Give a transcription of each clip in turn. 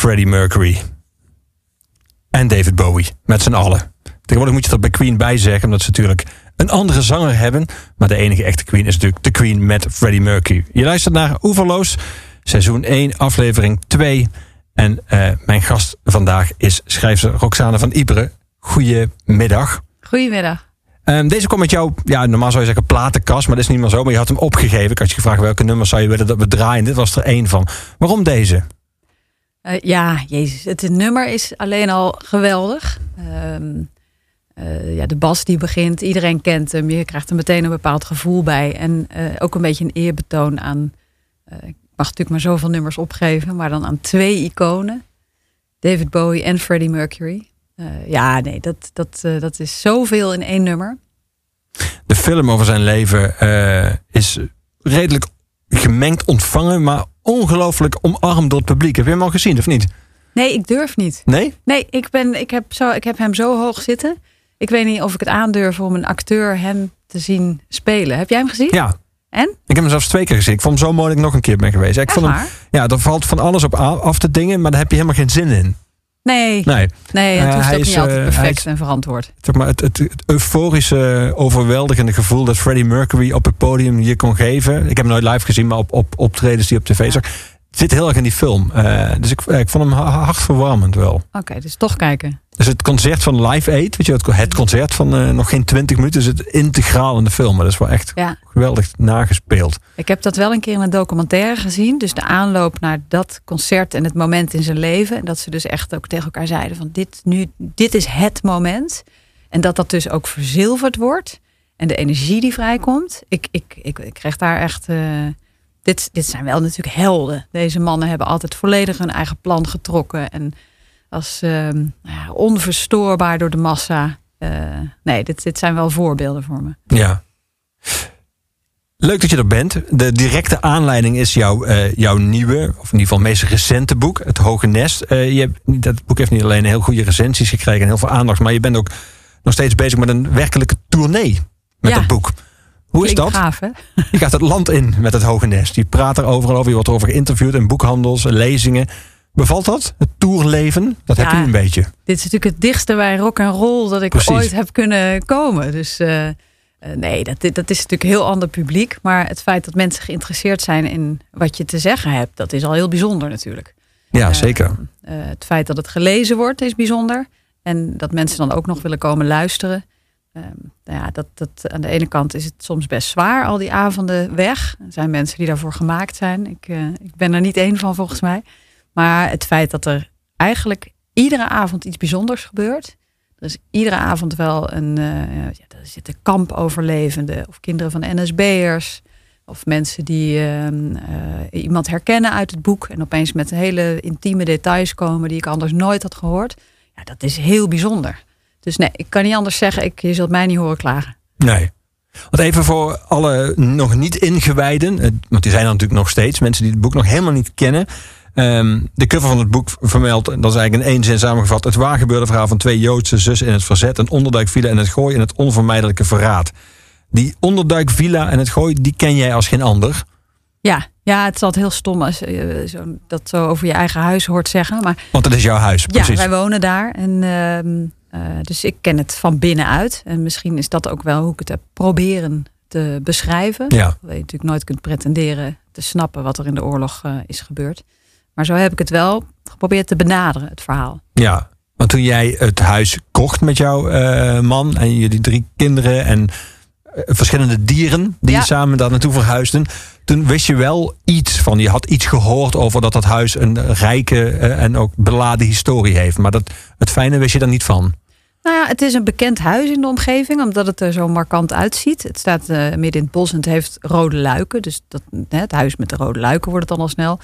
Freddie Mercury. En David Bowie, met z'n allen. Tegenwoordig moet je dat bij Queen bij zeggen, omdat ze natuurlijk een andere zanger hebben. Maar de enige echte Queen is natuurlijk de Queen met Freddie Mercury. Je luistert naar Oeverloos, seizoen 1, aflevering 2. En uh, mijn gast vandaag is schrijfster Roxane van Iberen. Goedemiddag. Goedemiddag. Um, deze komt met jou, ja, normaal zou je zeggen platenkast, maar dat is niet meer zo. Maar je had hem opgegeven. Ik had je gevraagd welke nummers zou je willen dat we draaien. Dit was er één van. Waarom deze? Uh, ja, jezus. Het nummer is alleen al geweldig. Um, uh, ja, de bas die begint, iedereen kent hem. Je krijgt er meteen een bepaald gevoel bij. En uh, ook een beetje een eerbetoon aan... ik mag natuurlijk maar zoveel nummers opgeven... maar dan aan twee iconen. David Bowie en Freddie Mercury. ja, nee, dat, dat, dat is zoveel in één nummer. De film over zijn leven is redelijk gemengd ontvangen... maar ongelooflijk omarmd door het publiek. Heb je hem al gezien of niet? Nee, ik durf niet. Nee? Nee, ik, ben, ik, heb zo, ik heb hem zo hoog zitten. Ik weet niet of ik het aandurf om een acteur hem te zien spelen. Heb jij hem gezien? Ja. En? Ik heb hem zelfs twee keer gezien. Ik vond hem zo mooi dat ik nog een keer ben geweest. Ik Echt vond hem, waar? ja, er valt van alles op af te dingen, maar daar heb je helemaal geen zin in. Nee, Nee. nee het Eh, hoeft hij ook is, niet altijd eh, perfect is- en verantwoord. Zeg maar, het, het, het euforische, overweldigende gevoel dat Freddie Mercury op het podium je kon geven. Ik heb hem nooit live gezien, maar op, op optredens die op tv zag. Zit heel erg in die film. Eh, dus ik, ik vond hem ha- hartverwarmend wel. Oké, dus toch kijken. Dus het concert van Live Aid, weet je, het, het concert van eh, nog geen 20 minuten, zit integraal in de film. Maar dat is wel echt Ja. geweldig nagespeeld. Ik heb dat wel een keer in een documentaire gezien. Dus de aanloop naar dat concert en het moment in zijn leven. En dat ze dus echt ook tegen elkaar zeiden van dit, nu, dit is het moment. En dat dat dus ook verzilverd wordt. En de energie die vrijkomt. Ik, ik, ik, ik krijg daar echt... eh, dit, dit zijn wel natuurlijk helden. Deze mannen hebben altijd volledig hun eigen plan getrokken. En als ehm, nou onverstoorbaar door de massa. Eh, nee, dit, dit zijn wel voorbeelden voor me. Ja. Leuk dat je er bent. De directe aanleiding is jouw, eh, jouw nieuwe, of in ieder geval meest recente boek, Het Hoge Nest. Eh, je hebt, dat boek heeft niet alleen heel goede recensies gekregen en heel veel aandacht, maar je bent ook nog steeds bezig met een werkelijke tournee met Ja. dat boek. Hoe is dat? gaaf, hè? Je gaat het land in met het Hoge Nest. Je praat er overal over, je wordt erover geïnterviewd in boekhandels, lezingen. Bevalt dat? Het tourleven? Dat heb je een beetje. Dit is natuurlijk het dichtste bij rock en roll dat ik Precies. ooit heb kunnen komen. Dus eh, eh, nee, dat, dat is natuurlijk een heel ander publiek. Maar het feit dat mensen geïnteresseerd zijn in wat je te zeggen hebt, dat is al heel bijzonder natuurlijk. Ja, Eh, zeker. eh, het feit dat het gelezen wordt is bijzonder. En dat mensen dan ook nog willen komen luisteren. Ehm, nou ja, dat, dat, aan de ene kant is het soms best zwaar, al die avonden weg. Er zijn mensen die daarvoor gemaakt zijn. Ik, ik ben er niet één van volgens mij. Maar het feit dat er eigenlijk iedere avond iets bijzonders gebeurt. Er is iedere avond wel een. eh ja, er zitten kampoverlevenden of kinderen van NSB'ers. Of mensen die ehm, eh, iemand herkennen uit het boek. En opeens met hele intieme details komen die ik anders nooit had gehoord. Ja, dat is heel bijzonder. Dus nee, ik kan niet anders zeggen. Ik, je zult mij niet horen klagen. Nee. Want even voor alle nog niet ingewijden, eh, want die zijn natuurlijk nog steeds, mensen die het boek nog helemaal niet kennen. Ehm, de cover van het boek vermeldt, dat is eigenlijk in één zin samengevat, het waargebeurde verhaal van twee Joodse zussen in het verzet, een onderduikvilla en het gooi en het onvermijdelijke verraad. Die onderduikvilla en het gooi, die ken jij als geen ander. Ja, ja het is altijd heel stom als je zo, dat zo over je eigen huis hoort zeggen. Maar Want het is jouw huis, Ja, precies. wij wonen daar. En, ehm, eh, dus ik ken het van binnenuit. En misschien is dat ook wel hoe ik het heb proberen te beschrijven. Ja. Dat je natuurlijk nooit kunt pretenderen te snappen wat er in de oorlog eh, is gebeurd. Maar zo heb ik het wel geprobeerd te benaderen, het verhaal. Ja, want toen jij het huis kocht met jouw eh, man en jullie drie kinderen en eh, verschillende dieren die Ja. samen daar naartoe verhuisden, toen wist je wel iets van. Je had iets gehoord over dat dat huis een rijke eh, en ook beladen historie heeft. Maar dat, het fijne wist je daar niet van. Nou ja, het is een bekend huis in de omgeving, omdat het er zo markant uitziet. Het staat midden in het bos en het heeft rode luiken. Dus dat, het huis met de rode luiken wordt het dan al snel.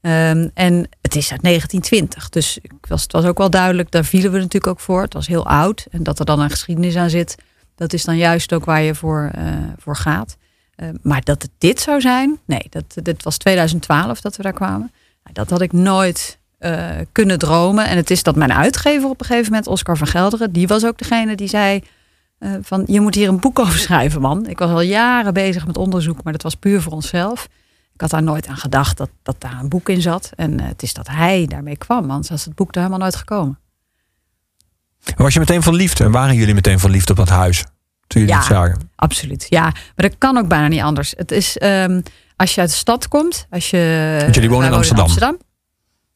Ehm, en het is uit 1920. Dus ik was, het was ook wel duidelijk, daar vielen we natuurlijk ook voor. Het was heel oud. En dat er dan een geschiedenis aan zit, dat is dan juist ook waar je voor, eh, voor gaat. Eh, maar dat het dit zou zijn, nee, dat, dit was 2012 dat we daar kwamen. Nou, Dat had ik nooit eh, kunnen dromen. En het is dat mijn uitgever op een gegeven moment, Oscar van Gelderen, die was ook degene die zei eh, van je moet hier een boek over schrijven, man. Ik was al jaren bezig met onderzoek, maar dat was puur voor onszelf. Ik had daar nooit aan gedacht dat, dat daar een boek in zat. En eh, het is dat hij daarmee kwam, anders was het boek er helemaal nooit gekomen. Was je meteen verliefd en waren jullie meteen verliefd op dat huis? Toen jullie Ja. het zagen? Absoluut, ja. Maar dat kan ook bijna niet anders. Het is, ehm, als je uit de stad komt, als je... Want jullie wonen in Amsterdam.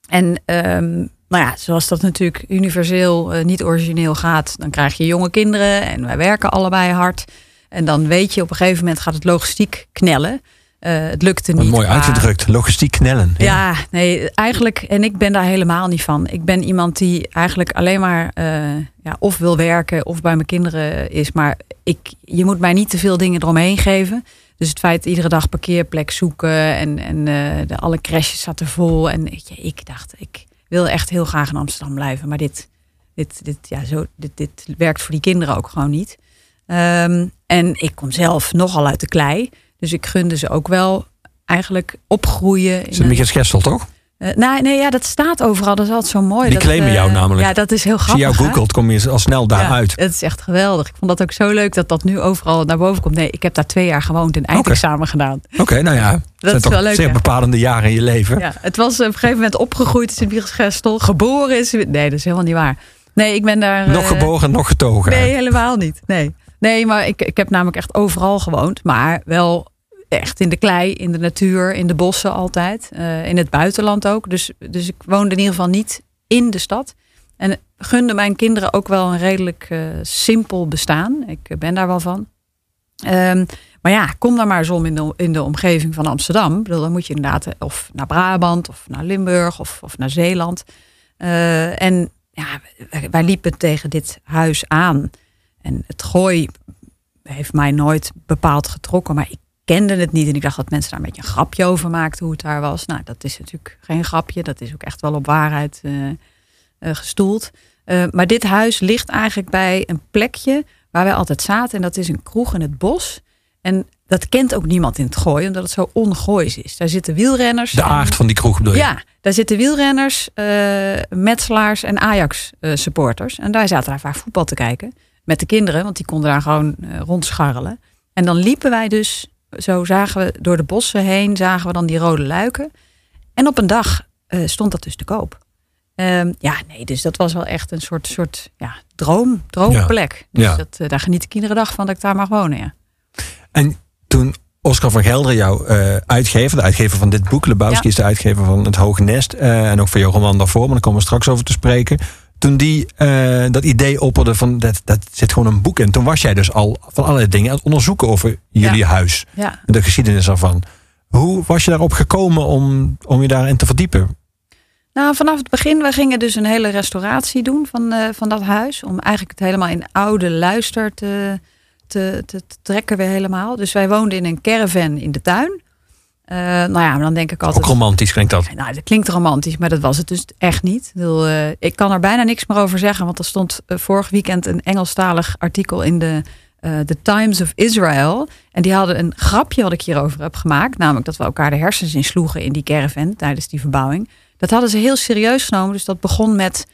En ehm, nou ja, zoals dat natuurlijk universeel eh, niet origineel gaat, dan krijg je jonge kinderen en wij werken allebei hard. En dan weet je op een gegeven moment gaat het logistiek knellen. Eh, het lukte niet. mooi uitgedrukt. Logistiek knellen. Ja, nee, eigenlijk. En ik ben daar helemaal niet van. Ik ben iemand die eigenlijk alleen maar eh, ja, of wil werken of bij mijn kinderen is. Maar ik, je moet mij niet te veel dingen eromheen geven. Dus het feit iedere dag parkeerplek zoeken en, en eh, de, alle crashes zaten vol. En je, ik dacht, ik wil echt heel graag in Amsterdam blijven. Maar dit, dit, dit, ja, zo, dit, dit werkt voor die kinderen ook gewoon niet. Ehm, en ik kom zelf nogal uit de klei. Dus ik gunde ze ook wel eigenlijk opgroeien. Is het Michiel Schessel, toch? Uh, nou, nee, ja, dat staat overal. Dat is altijd zo mooi. Die claimen uh, jou namelijk. Ja, dat is heel grappig. Als je jou googelt, kom je al snel daaruit. Ja, het is echt geweldig. Ik vond dat ook zo leuk dat dat nu overal naar boven komt. Nee, ik heb daar twee jaar gewoond en eindexamen okay. gedaan. Oké, okay, nou ja. Dat zijn is toch wel leuk. zeer ja. bepalende jaren in je leven. Ja, het was op een gegeven moment opgegroeid is in Wiegelsgestel. Geboren is... Nee, dat is helemaal niet waar. Nee, ik ben daar... Nog gebogen, nog getogen. Nee, helemaal niet. Nee, nee maar ik, ik heb namelijk echt overal gewoond. Maar wel echt in de klei, in de natuur, in de bossen altijd. Uh, in het buitenland ook. Dus, dus ik woonde in ieder geval niet in de stad. En gunde mijn kinderen ook wel een redelijk uh, simpel bestaan. Ik ben daar wel van. Um, maar ja, kom dan maar eens om in de, in de omgeving van Amsterdam. Bedoel, dan moet je inderdaad of naar Brabant of naar Limburg of, of naar Zeeland. En ja, wij liepen tegen dit huis aan. En het gooi heeft mij nooit bepaald getrokken. Maar ik kende het niet. En ik dacht dat mensen daar een beetje een grapje over maakten hoe het daar was. Nou, dat is natuurlijk geen grapje. Dat is ook echt wel op waarheid uh, uh, gestoeld. Uh, maar dit huis ligt eigenlijk bij een plekje waar wij altijd zaten. En dat is een kroeg in het bos. En dat kent ook niemand in het gooi, omdat het zo ongoois is. Daar zitten wielrenners. De aard en, van die kroeg bedoel je? Ja, daar zitten wielrenners, metselaars en Ajax-supporters. en daar zaten daar vaak voetbal te kijken. Met de kinderen, want die konden daar gewoon rondscharrelen. En dan liepen wij dus zo zagen we door de bossen heen, zagen we dan die rode luiken. En op een dag uh, stond dat dus te koop. Um, ja, nee, dus dat was wel echt een soort, soort ja, droom, droomplek. Ja. Dus ja. Dat, uh, daar geniet ik iedere dag van dat ik daar mag wonen, ja. En toen Oscar van Gelder, jouw uh, uitgever, de uitgever van dit boek, Lebowski ja. is de uitgever van Het Hoge Nest. en ook van jouw roman daarvoor, maar daar komen we straks over te spreken toen die uh, dat idee opperde van dat, dat zit gewoon een boek in. Toen was jij dus al van allerlei dingen aan het onderzoeken over jullie ja. huis. Ja. De geschiedenis ervan. Hoe was je daarop gekomen om, om je daarin te verdiepen? Nou, vanaf het begin, we gingen dus een hele restauratie doen van, uh, van dat huis. Om eigenlijk het helemaal in oude luister te, te, te, te trekken weer helemaal. Dus wij woonden in een caravan in de tuin. Uh, nou ja, maar dan denk ik altijd. Ook romantisch klinkt dat. Nou, dat klinkt romantisch, maar dat was het dus echt niet. Ik, bedoel, uh, ik kan er bijna niks meer over zeggen, want er stond uh, vorig weekend een Engelstalig artikel in de The Times of Israel. En die hadden een grapje wat ik hierover heb gemaakt, namelijk dat we elkaar de hersens insloegen in die caravan tijdens die verbouwing. Dat hadden ze heel serieus genomen, dus dat begon met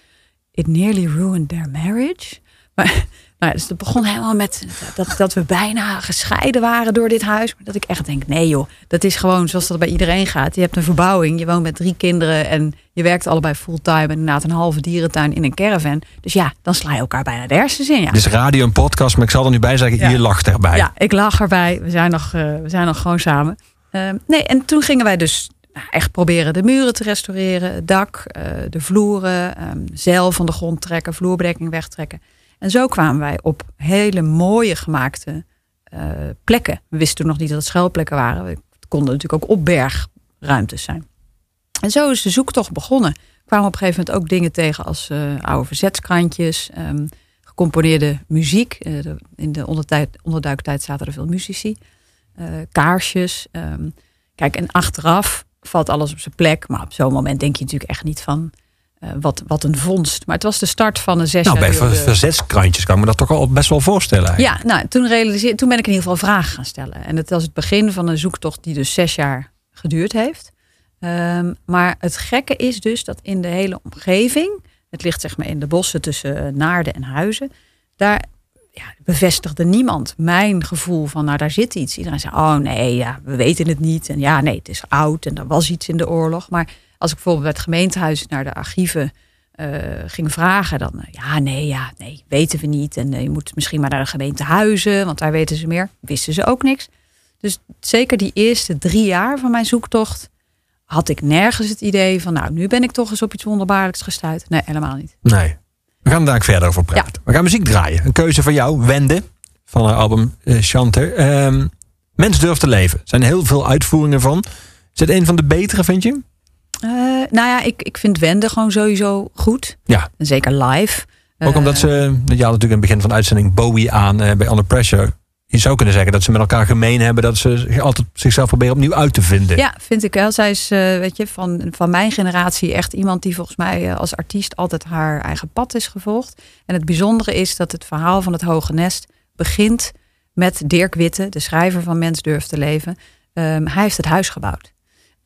It nearly ruined their marriage. Maar nou, dus het begon helemaal met dat, dat we bijna gescheiden waren door dit huis. Maar dat ik echt denk, nee joh, dat is gewoon zoals dat bij iedereen gaat. Je hebt een verbouwing, je woont met drie kinderen en je werkt allebei fulltime. En inderdaad een halve dierentuin in een caravan. Dus ja, dan sla je elkaar bijna de hersens in. Ja. Dus radio en podcast, maar ik zal er nu bij zeggen, ja. je lacht erbij. Ja, ik lach erbij. We zijn nog, uh, we zijn nog gewoon samen. Uh, nee, en toen gingen wij dus nou, echt proberen de muren te restaureren. Het dak, uh, de vloeren, um, zeil van de grond trekken, vloerbedekking wegtrekken. En zo kwamen wij op hele mooie gemaakte uh, plekken. We wisten toen nog niet dat het schuilplekken waren. Het konden natuurlijk ook opbergruimtes zijn. En zo is de zoektocht begonnen. We kwamen op een gegeven moment ook dingen tegen als uh, oude verzetskrantjes, um, gecomponeerde muziek. De, in de ondertijd, onderduiktijd zaten er veel muzici. kaarsjes. Um, kijk, en achteraf valt alles op zijn plek. Maar op zo'n moment denk je natuurlijk echt niet van... Uh, wat, wat een vondst. Maar het was de start van een zes Nou, bij verzetskrantjes kan ik me dat toch al best wel voorstellen. Eigenlijk. Ja, nou, toen, realiseer, toen ben ik in ieder geval vragen gaan stellen. En het was het begin van een zoektocht die dus zes jaar geduurd heeft. Um, maar het gekke is dus dat in de hele omgeving... het ligt zeg maar in de bossen tussen Naarden en Huizen... daar ja, bevestigde niemand mijn gevoel van, nou, daar zit iets. Iedereen zei, oh nee, ja, we weten het niet. En ja, nee, het is oud en er was iets in de oorlog. Maar als ik bijvoorbeeld bij het gemeentehuis naar de archieven uh, ging vragen, dan uh, ja, nee, ja, nee, weten we niet. En uh, je moet misschien maar naar de gemeente Huizen, want daar weten ze meer. Wisten ze ook niks. Dus zeker die eerste drie jaar van mijn zoektocht had ik nergens het idee van, nou, nu ben ik toch eens op iets wonderbaarlijks gestuurd. Nee, helemaal niet. Nee. We gaan daar verder over praten. Ja. We gaan muziek draaien. Een keuze van jou, Wende, van haar album Chanter. Um, Mens durft te leven. Er zijn heel veel uitvoeringen van. Is het een van de betere, vind je? Uh, nou ja, ik, ik vind Wende gewoon sowieso goed. Ja. En zeker live. Ook omdat ze, je had natuurlijk in het begin van de uitzending Bowie aan uh, bij Under Pressure. Je zou kunnen zeggen dat ze met elkaar gemeen hebben dat ze altijd zichzelf proberen opnieuw uit te vinden. Ja, vind ik wel. Zij is, weet je, van, van mijn generatie echt iemand die volgens mij als artiest altijd haar eigen pad is gevolgd. En het bijzondere is dat het verhaal van het Hoge Nest begint met Dirk Witte, de schrijver van Mens durft te leven. Ehm, hij heeft het huis gebouwd.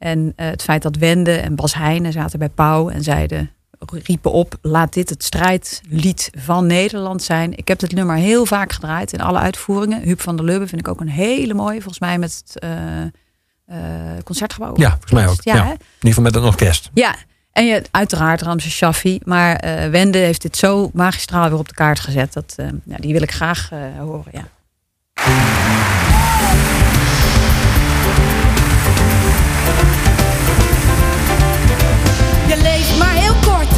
En eh, het feit dat Wende en Bas Heijnen zaten bij Pauw en zeiden, riepen op, laat dit het strijdlied van Nederland zijn. Ik heb het nummer heel vaak gedraaid in alle uitvoeringen. Huub van der Lubbe vind ik ook een hele mooie, volgens mij met het uh, concertgebouw. Ja, volgens mij ook. Ja, ja. In ieder geval met een orkest. Ja, en je, uiteraard Ramse Shaffi. Maar Wende heeft dit zo magistraal weer op de kaart gezet. Dat, ja, die wil ik graag horen. Ja. Je leeft maar heel kort,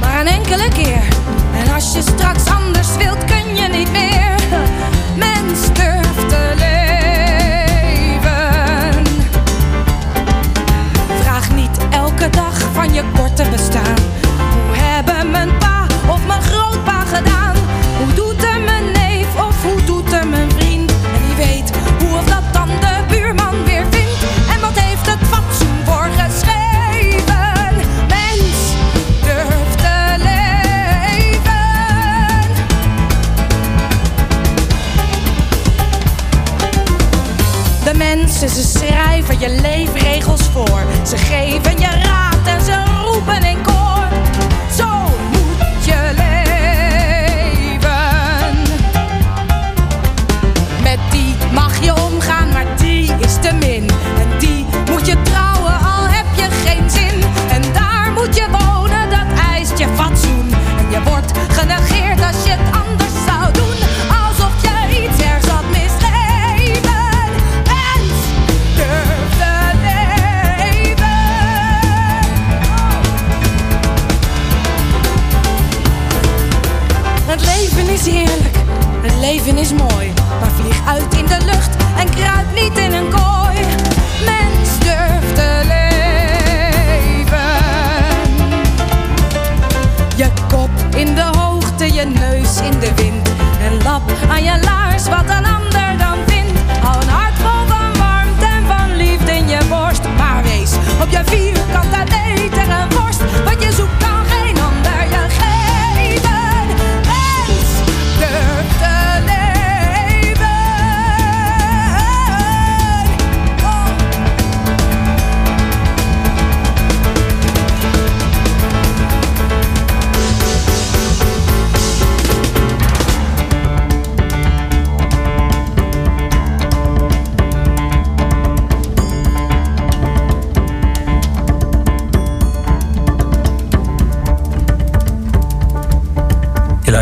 maar een enkele keer. En als je straks anders wilt, kun je niet meer. Mens durft te leven. Vraag niet elke dag van je korte bestaan. Ze schrijven je leefregels voor. Ze geven je raad en ze roepen in. Leven is mooi. Maar vlieg uit in de lucht en kruip niet in een kooi. Mens durft te leven. Je kop in de hoogte, je neus in de wind. En lap aan je laars wat een ander dan vindt. Al een hart vol van warmte en van liefde in je borst. Maar wees op je vierkante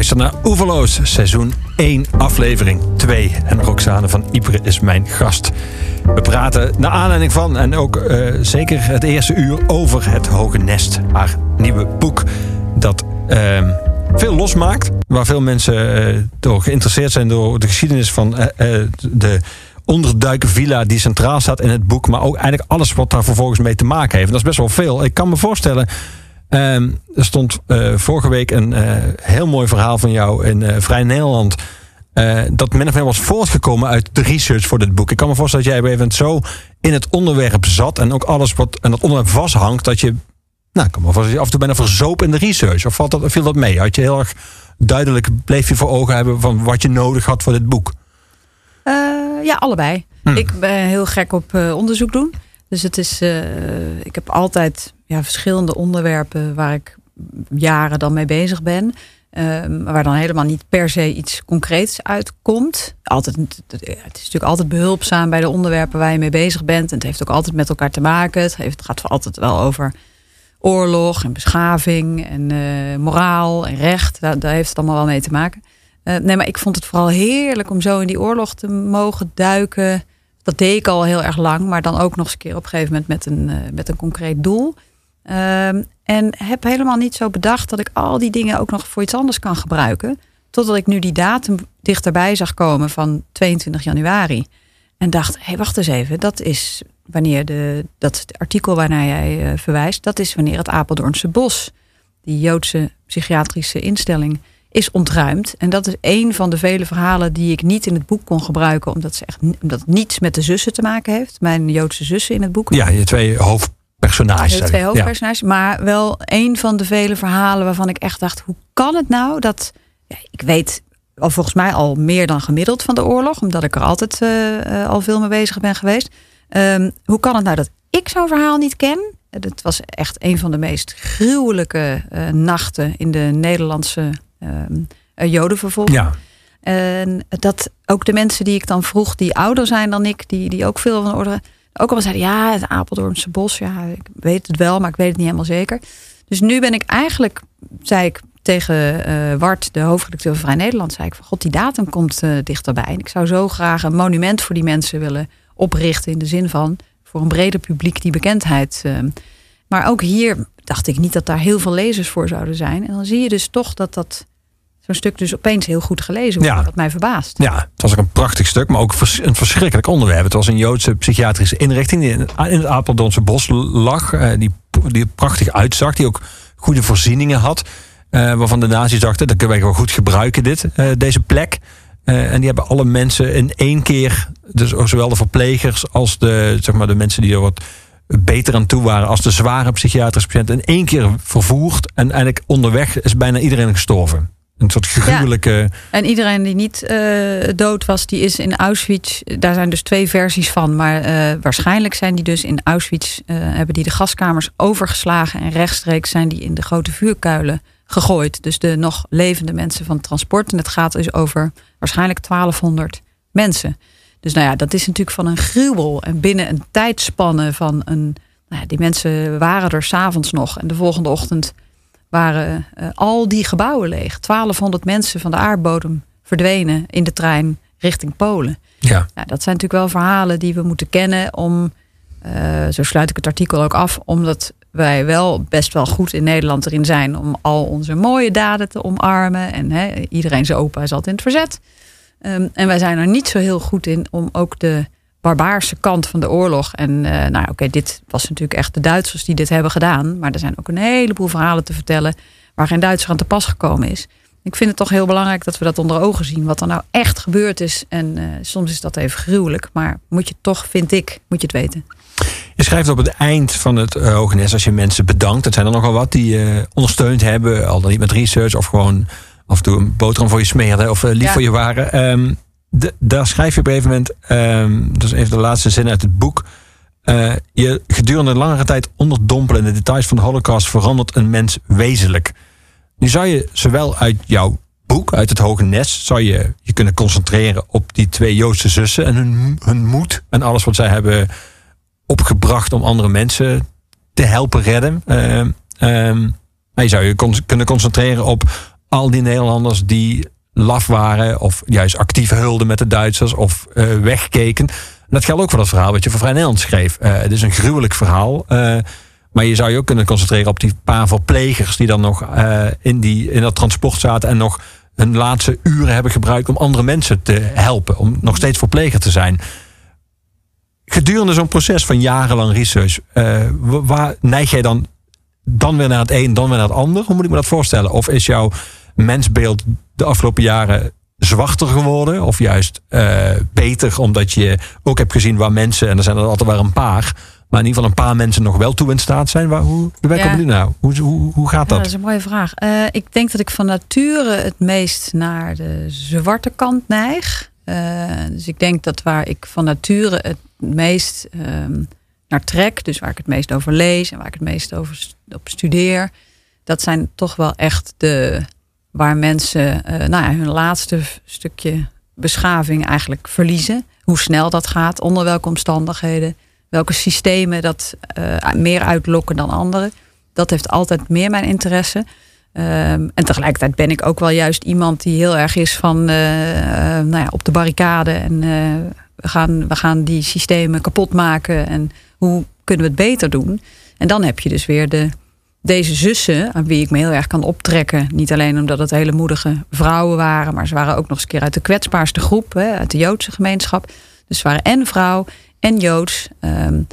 luistert naar Oeverloos, seizoen 1, aflevering 2. En Roxane van Ypres is mijn gast. We praten naar aanleiding van en ook eh, zeker het eerste uur over het Hoge Nest. Haar nieuwe boek dat eh, veel losmaakt. Waar veel mensen eh, door geïnteresseerd zijn door de geschiedenis van eh, de onderduiken villa die centraal staat in het boek. Maar ook eigenlijk alles wat daar vervolgens mee te maken heeft. Dat is best wel veel. Ik kan me voorstellen... Ehm, er stond eh, vorige week een eh, heel mooi verhaal van jou in eh, Vrij Nederland. dat min of meer was voortgekomen uit de research voor dit boek. Ik kan me voorstellen dat jij moment zo in het onderwerp zat. En ook alles wat aan het onderwerp vasthangt. Dat je, nou, ik kan me voorstellen dat je af en toe bijna verzoop in de research. Of valt dat, viel dat mee? Had je heel erg duidelijk, bleef je voor ogen hebben van wat je nodig had voor dit boek? Ja, allebei. Hmm. Ik ben heel gek op onderzoek doen. Dus het is, eh, ik heb altijd ja, verschillende onderwerpen waar ik jaren dan mee bezig ben. Ehm, waar dan helemaal niet per se iets concreets uitkomt. Altijd, het is natuurlijk altijd behulpzaam bij de onderwerpen waar je mee bezig bent. En het heeft ook altijd met elkaar te maken. Het, heeft, gaat altijd wel over oorlog en beschaving en eh, moraal en recht. Daar, daar heeft het allemaal wel mee te maken. Eh, nee, maar ik vond het vooral heerlijk om zo in die oorlog te mogen duiken. Dat deed ik al heel erg lang, maar dan ook nog eens een keer op een gegeven moment met een, eh, met een concreet doel. Ehm, en heb helemaal niet zo bedacht dat ik al die dingen ook nog voor iets anders kan gebruiken. Totdat ik nu die datum dichterbij zag komen van 22 januari. En dacht, hé, hey, wacht eens even. Dat is wanneer de, dat artikel waarnaar jij eh, verwijst. Dat is wanneer het Apeldoornse bos, die Joodse psychiatrische instelling, is ontruimd. En dat is een van de vele verhalen die ik niet in het boek kon gebruiken. Omdat, ze echt, omdat het niets met de zussen te maken heeft. Mijn Joodse zussen in het boek. Ja, je twee hoofdpersonages. Twee Ja. hoofdpersonages. Maar wel een van de vele verhalen waarvan ik echt dacht: hoe kan het nou dat. Ja, ik weet al volgens mij al meer dan gemiddeld van de oorlog, omdat ik er altijd eh, eh, al veel mee bezig ben geweest. Ehm, hoe kan het nou dat ik zo'n verhaal niet ken? Het was echt een van de meest gruwelijke uh, nachten in de Nederlandse Jodenvervolging. Ja. En dat ook de mensen die ik dan vroeg, die ouder zijn dan ik, die, die ook veel van de orde. Ook al zeiden, ja, het Apeldoornse bos, ja, ik weet het wel, maar ik weet het niet helemaal zeker. Dus nu ben ik eigenlijk, zei ik tegen uh, Wart, de hoofdredacteur van Vrij Nederland, zei ik van god, die datum komt uh, dichterbij. En ik zou zo graag een monument voor die mensen willen oprichten in de zin van voor een breder publiek die bekendheid. Uh, maar ook hier dacht ik niet dat daar heel veel lezers voor zouden zijn. En dan zie je dus toch dat dat zo'n stuk dus opeens heel goed gelezen wordt. Ja. Wat mij verbaast. Ja, het was ook een prachtig stuk, maar ook een verschrikkelijk onderwerp. Het was een Joodse psychiatrische inrichting die in het Apeldoornse bos lag. Die, die prachtig uitzag, die ook goede voorzieningen had. Uh, waarvan de nazi's dachten, dat kunnen wij wel goed gebruiken, dit, uh, deze plek. Uh, en die hebben alle mensen in één keer, dus zowel de verplegers als de, zeg maar, de mensen die er wat beter aan toe waren, als de zware psychiatrische patiënten, in één keer vervoerd. En eigenlijk onderweg is bijna iedereen gestorven. Een soort gruwelijke. En iedereen die niet uh, dood was, die is in Auschwitz. Daar zijn dus twee versies van. Maar uh, waarschijnlijk zijn die dus in Auschwitz. Uh, hebben die de gaskamers overgeslagen. En rechtstreeks zijn die in de grote vuurkuilen gegooid. Dus de nog levende mensen van het transport. En het gaat dus over waarschijnlijk 1200 mensen. Dus nou ja, dat is natuurlijk van een gruwel. En binnen een tijdspanne van een. Nou ja, die mensen waren er s'avonds nog. En de volgende ochtend waren uh, al die gebouwen leeg. 1200 mensen van de aardbodem verdwenen in de trein richting Polen. Ja. Nou, dat zijn natuurlijk wel verhalen die we moeten kennen om. Uh, zo sluit ik het artikel ook af, omdat wij wel best wel goed in Nederland erin zijn om al onze mooie daden te omarmen. En iedereen zijn opa is altijd in het verzet. Um, en wij zijn er niet zo heel goed in om ook de barbaarse kant van de oorlog. En uh, nou oké, okay, dit was natuurlijk echt de Duitsers die dit hebben gedaan. Maar er zijn ook een heleboel verhalen te vertellen waar geen Duitser aan te pas gekomen is. Ik vind het toch heel belangrijk dat we dat onder ogen zien. Wat er nou echt gebeurd is. En uh, soms is dat even gruwelijk. Maar moet je toch, vind ik, moet je het weten. Je schrijft op het eind van het uh, Hogenes als je mensen bedankt. Dat zijn er nogal wat die uh, ondersteund hebben. Al dan niet met research of gewoon af en toe een boterham voor je smeerden. Of lief ja. voor je waren. Um, daar schrijf je op een gegeven moment. Um, dat is even de laatste zin uit het boek. Uh, je gedurende langere tijd onderdompelen in de details van de Holocaust verandert een mens wezenlijk. Nu zou je zowel uit jouw boek, uit het Hoge Nest, zou je je kunnen concentreren op die twee Joodse zussen en hun, hun moed en alles wat zij hebben opgebracht om andere mensen te helpen redden. Um, maar je zou je kunnen concentreren op al die Nederlanders die laf waren of juist actief hulden met de Duitsers of uh, wegkeken. En dat geldt ook voor dat verhaal wat je voor Vrij Nederland schreef. Uh, het is een gruwelijk verhaal. Uh, maar je zou je ook kunnen concentreren op die paar verplegers die dan nog in, die, in dat transport zaten en nog hun laatste uren hebben gebruikt om andere mensen te helpen. Om nog steeds verpleger te zijn. Gedurende zo'n proces van jarenlang research, waar neig jij dan, dan weer naar het een, dan weer naar het ander? Hoe moet ik me dat voorstellen? Of is jouw mensbeeld de afgelopen jaren zwarter geworden? Of juist uh, beter, omdat je ook hebt gezien waar mensen, en er zijn er altijd wel een paar, maar in ieder geval een paar mensen nog wel toe in staat zijn. Waar, hoe waar ja. komen nou? Hoe, hoe, hoe gaat dat? Ja, dat is een mooie vraag. Uh, ik denk dat ik van nature het meest naar de zwarte kant neig. Uh, dus ik denk dat waar ik van nature het meest um, naar trek, dus waar ik het meest over lees en waar ik het meest over op studeer, dat zijn toch wel echt de waar mensen uh, nou ja, hun laatste stukje beschaving eigenlijk verliezen. Hoe snel dat gaat, onder welke omstandigheden, welke systemen dat uh, meer uitlokken dan andere. Dat heeft altijd meer mijn interesse. Um, en tegelijkertijd ben ik ook wel juist iemand die heel erg is van uh, nou ja, op de barricade en we, gaan, we gaan die systemen kapot maken en hoe kunnen we het beter doen. En dan heb je dus weer de, deze zussen, aan wie ik me heel erg kan optrekken. Niet alleen omdat het hele moedige vrouwen waren, maar ze waren ook nog eens een keer uit de kwetsbaarste groep, hè, uit de Joodse gemeenschap. Dus ze waren en vrouw en Joods. Um,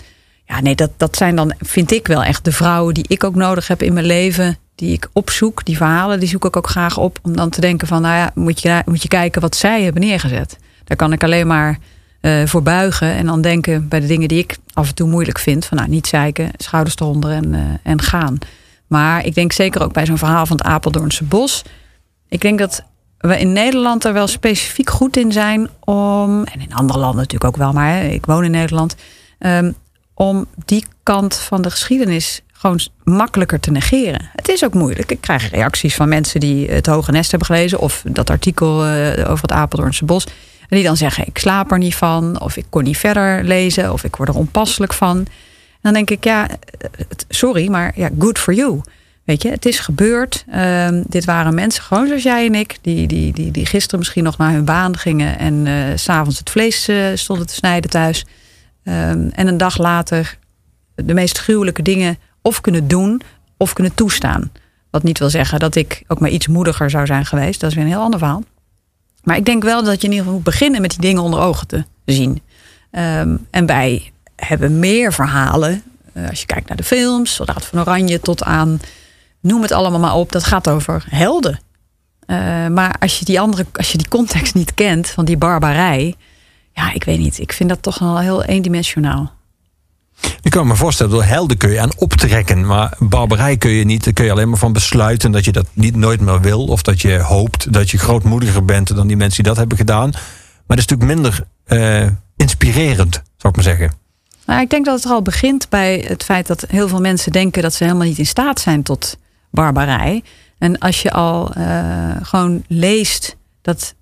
ja, nee, dat, dat zijn dan, vind ik wel echt de vrouwen die ik ook nodig heb in mijn leven. Die ik opzoek, die verhalen, die zoek ik ook graag op. Om dan te denken van, nou ja, moet je, moet je kijken wat zij hebben neergezet. Daar kan ik alleen maar uh, voor buigen. En dan denken bij de dingen die ik af en toe moeilijk vind. Van nou, niet zeiken, schouders eronder en, uh, en gaan. Maar ik denk zeker ook bij zo'n verhaal van het Apeldoornse bos. Ik denk dat we in Nederland er wel specifiek goed in zijn om. En in andere landen natuurlijk ook wel, maar ik woon in Nederland. Ehm, om die kant van de geschiedenis gewoon makkelijker te negeren. Het is ook moeilijk. Ik krijg reacties van mensen die het Hoge Nest hebben gelezen... of dat artikel eh, over het Apeldoornse bos... en die dan zeggen, ik slaap er niet van... of ik kon niet verder lezen... of ik word er onpasselijk van. Dan denk ik, ja, sorry, maar ja, good for you... Weet je, het is gebeurd. Ehm, dit waren mensen, gewoon zoals jij en ik, die, die, die, die gisteren misschien nog naar hun baan gingen en uh, s'avonds het vlees uh, stonden te snijden thuis. Um, en een dag later de meest gruwelijke dingen of kunnen doen of kunnen toestaan. Wat niet wil zeggen dat ik ook maar iets moediger zou zijn geweest. Dat is weer een heel ander verhaal. Maar ik denk wel dat je in ieder geval moet beginnen met die dingen onder ogen te zien. Um, en wij hebben meer verhalen. Uh, als je kijkt naar de films, Soldaat van Oranje tot aan noem het allemaal maar op. Dat gaat over helden. Uh, maar als je die andere, als je die context niet kent van die barbarij, ja, ik weet niet. Ik vind dat toch wel heel eendimensionaal. Ik kan me voorstellen, door helden kun je aan optrekken. Maar barbarij kun je niet. Daar kun je alleen maar van besluiten dat je dat niet nooit meer wil. Of dat je hoopt dat je grootmoediger bent dan die mensen die dat hebben gedaan. Maar dat is natuurlijk minder uh, inspirerend, zou ik maar zeggen. Nou, ik denk dat het al begint bij het feit dat heel veel mensen denken dat ze helemaal niet in staat zijn tot barbarij. En als je al uh, gewoon leest dat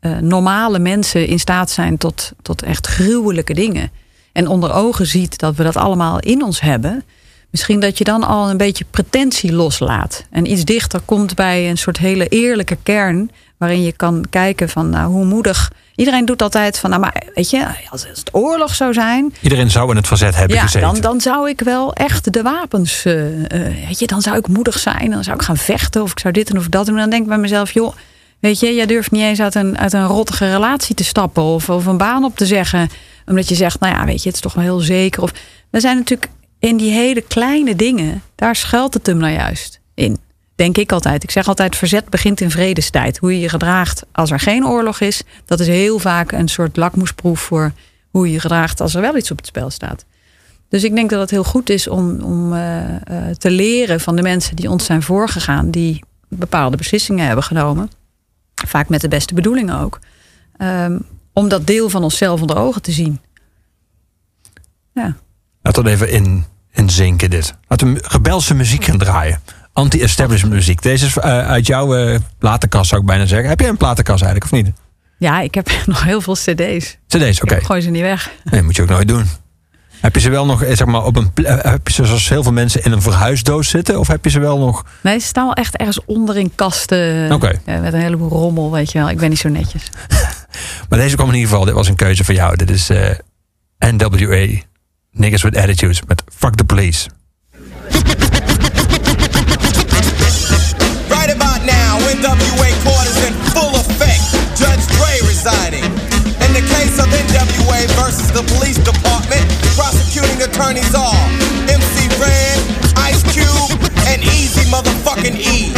uh, normale mensen in staat zijn tot, tot echt gruwelijke dingen. En onder ogen ziet dat we dat allemaal in ons hebben. Misschien dat je dan al een beetje pretentie loslaat. En iets dichter komt bij een soort hele eerlijke kern. Waarin je kan kijken van nou, hoe moedig Iedereen doet altijd van, nou maar weet je, als het oorlog zou zijn. Iedereen zou in het verzet hebben ja, gezeten. Dan, dan zou ik wel echt de wapens, uh, uh, weet je, dan zou ik moedig zijn. Dan zou ik gaan vechten of ik zou dit en of dat doen. En dan denk ik bij mezelf, joh, weet je, jij durft niet eens uit een, uit een rottige relatie te stappen. Of, of een baan op te zeggen. Omdat je zegt, nou ja, weet je, het is toch wel heel zeker. Of, we zijn natuurlijk in die hele kleine dingen, daar schuilt het hem nou juist in denk ik altijd. Ik zeg altijd, verzet begint in vredestijd. Hoe je je gedraagt als er geen oorlog is, dat is heel vaak een soort lakmoesproef voor hoe je je gedraagt als er wel iets op het spel staat. Dus ik denk dat het heel goed is om, om uh, uh, te leren van de mensen die ons zijn voorgegaan, die bepaalde beslissingen hebben genomen. Vaak met de beste bedoelingen ook. Um, om dat deel van onszelf onder ogen te zien. Ja. Laat dat even in, in zinken dit. Laten we rebelse muziek gaan draaien anti-establishment muziek. Deze is uh, uit jouw uh, platenkast, zou ik bijna zeggen. Heb je een platenkast eigenlijk, of niet? Ja, ik heb nog heel veel cd's. Cd's, oké. Okay. Gooi ze niet weg. Nee, moet je ook nooit doen. Heb je ze wel nog, zeg maar, op een. Heb je ze zoals heel veel mensen in een verhuisdoos zitten? Of heb je ze wel nog. Nee, ze staan wel echt ergens onder in kasten. Okay. Ja, met een heleboel rommel, weet je wel. Ik ben niet zo netjes. Maar deze kwam in ieder geval, dit was een keuze voor jou. Dit is uh, NWA, Niggas with Attitudes, met Fuck the Police. Right about now, NWA court is in full effect. Judge Dre resigning. In the case of NWA versus the police department, prosecuting attorneys are MC Red, Ice Cube, and Easy motherfucking E.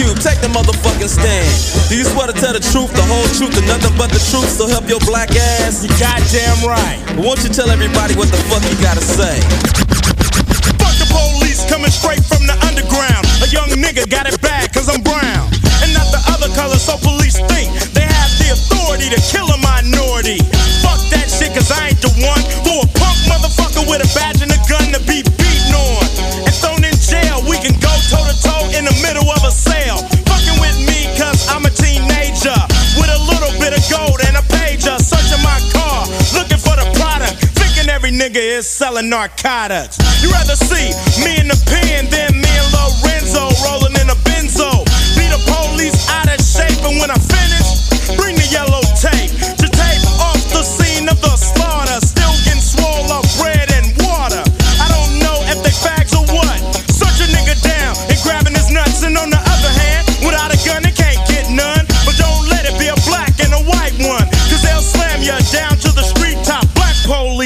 Cube, take the motherfucking stand. Do you swear to tell the truth, the whole truth, and nothing but the truth? So help your black ass. You goddamn right. But won't you tell everybody what the fuck you gotta say? Fuck the police coming straight from the underground. A young nigga got it bad cause I'm brown. And not the other color, so police think they have the authority to kill a minority. Fuck that shit cause I ain't the one for a punk motherfucker with a badge and a gun to be beaten on. And thrown in jail, we can go toe to toe in the middle of a sale. Nigga is selling narcotics. You rather see me in the pen than me and Lorenzo rolling in a benzo. Be the police out of shape, and when I finish, bring the yellow tape to tape off the scene of the slaughter.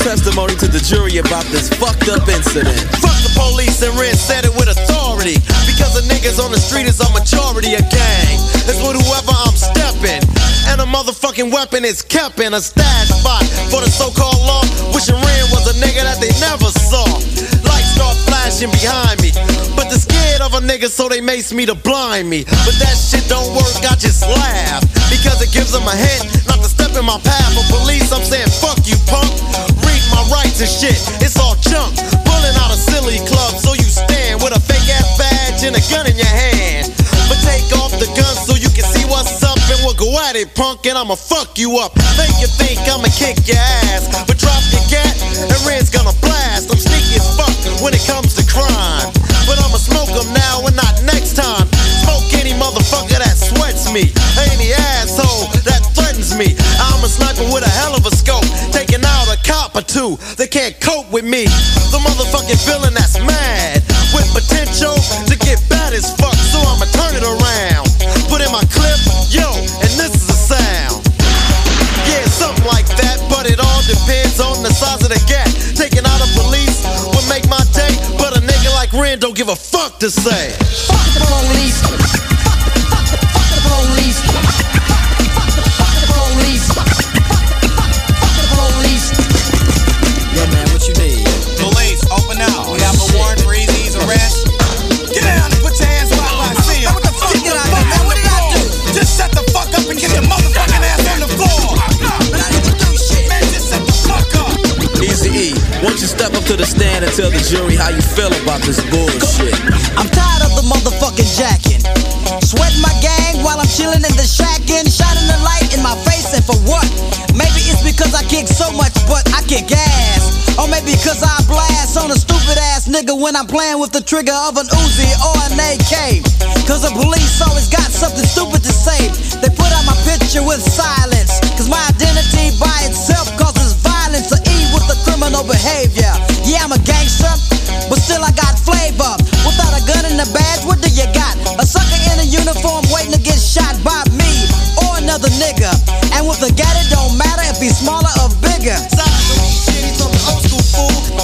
Testimony to the jury about this fucked up incident? Fuck the police and Ren said it with authority. Because the niggas on the street is a majority of gang. It's with whoever I'm stepping. And a motherfucking weapon is kept in a stash spot for the so-called law. Wishing Ren was a nigga that they never saw. Lights start flashing behind me. But they're scared of a nigga so they mace me to blind me. But that shit don't work, I just laugh. Because it gives them a hint not to step in my path. For police, I'm saying fuck you punk. My rights and shit, it's all junk. Pulling out a silly club so you stand with a fake ass badge and a gun in your hand. But take off the gun so you can see what's up and we'll go at it, punk, and I'ma fuck you up. Make you think I'ma kick your ass, but drop your cat and Red's gonna blast. I'm sneaky as fuck when it comes to crime, but I'ma smoke 'em now or. They can't cope with me. The motherfucking villain that's mad with potential to get bad as fuck. So I'ma turn it around. Put in my clip, yo, and this is the sound. Yeah, something like that, but it all depends on the size of the gap. Taking out a police would make my day, but a nigga like Ren don't give a fuck to say. Fuck the police. Won't you step up to the stand and tell the jury how you feel about this bullshit? I'm tired of the motherfucking jacking. Sweating my gang while I'm chilling in the shack and shining the light in my face and for what? Maybe it's because I kick so much but I kick gas. Or maybe because I blast on a stupid ass nigga when I'm playing with the trigger of an Uzi or an AK. Cause the police always got something stupid to say. They put out my picture with silence. Uniform waiting to get shot by me or another nigga. And with a gat, it don't matter if he's smaller or bigger.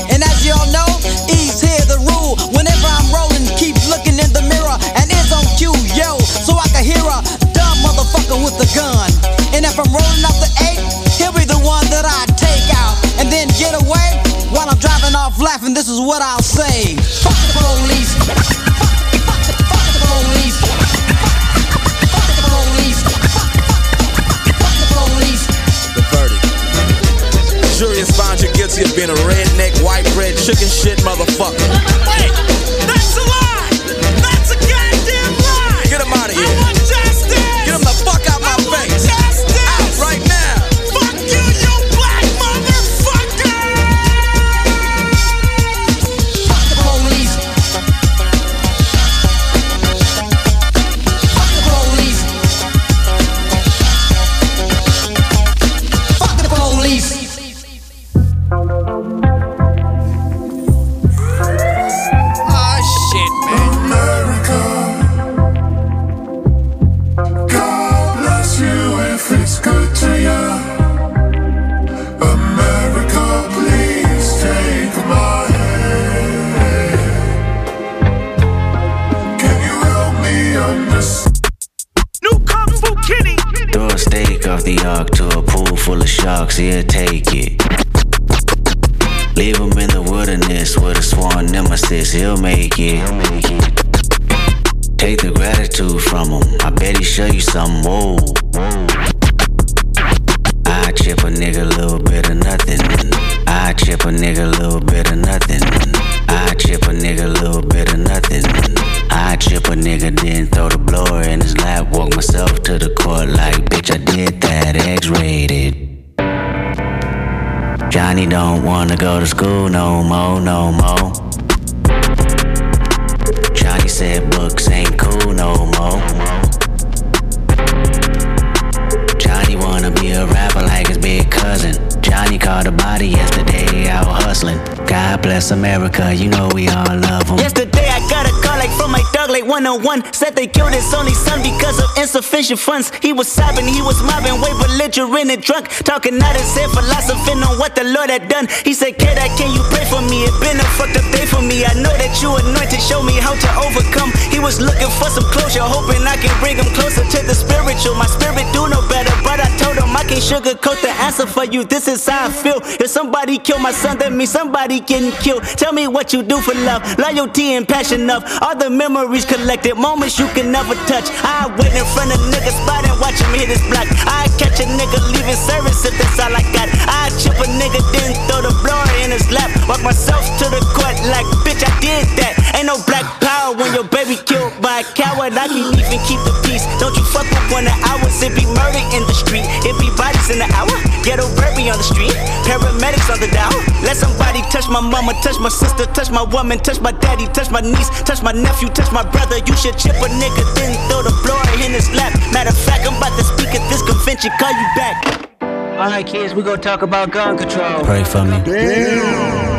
And as y'all know, E's here the rule. Whenever I'm rolling, keep looking in the mirror and it's on cue, yo, so I can hear a dumb motherfucker with a gun. And if I'm rolling up the eight, he'll be the one that I take out and then get away while I'm driving off laughing. This is what I'll say. Fuck the police. Guilty of being a redneck, white bread, chicken shit motherfucker. Wanna go to school no more, no more. Johnny said books ain't cool no more. Johnny wanna be a rapper like his big cousin. Johnny caught a body yesterday out hustling. God bless America. You know we all love them. Yesterday like 101 Said they killed his only son because of insufficient funds. He was sobbing, he was mobbing, way belligerent and drunk. Talking out his head, philosophing on what the Lord had done. He said, kid, can you pray for me? It been a fucked up day for me. I know that you anointed, show me how to overcome. He was looking for some closure, hoping I can bring him closer to the spiritual. My spirit do know better, but I told him I can't sugarcoat the answer for you. This is how I feel. If somebody kill my son, that means somebody getting killed. Tell me what you do for love, loyalty and passion of All the memories collected, moments you can never touch. I wait in front of niggas spot and watch him hit his block. I catch a nigga leaving service if that's all I got. I chip a nigga, then throw the blower in his lap. Walk myself to the court like, bitch, I did that. Ain't no black power when your baby killed by a coward I can even keep the peace. Don't you fuck with one of ours It be murder in the street. It be bodies in the hour Ghetto baby on the street. Paramedics on the down Let somebody touch my mama Touch my sister Touch my woman Touch my daddy Touch my niece Touch my nephew Touch my brother. You should chip a nigga Then throw the blower in his lap. Matter of fact I'm about to speak at this convention Call you back. All right, kids, we gonna talk about gun control. Pray for me. It's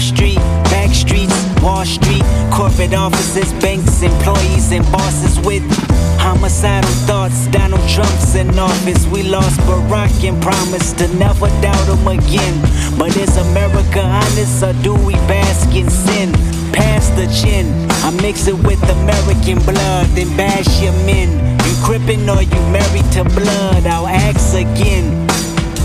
street, back streets, Wall Street, corporate offices, banks, employees, and bosses with homicidal thoughts. Donald Trump's in office. We lost Barack and promised to never doubt him again. But is America honest or do we bask in sin? Past the chin. I mix it with American blood, then bash your men. You crippin' or you married to blood? I'll ask again.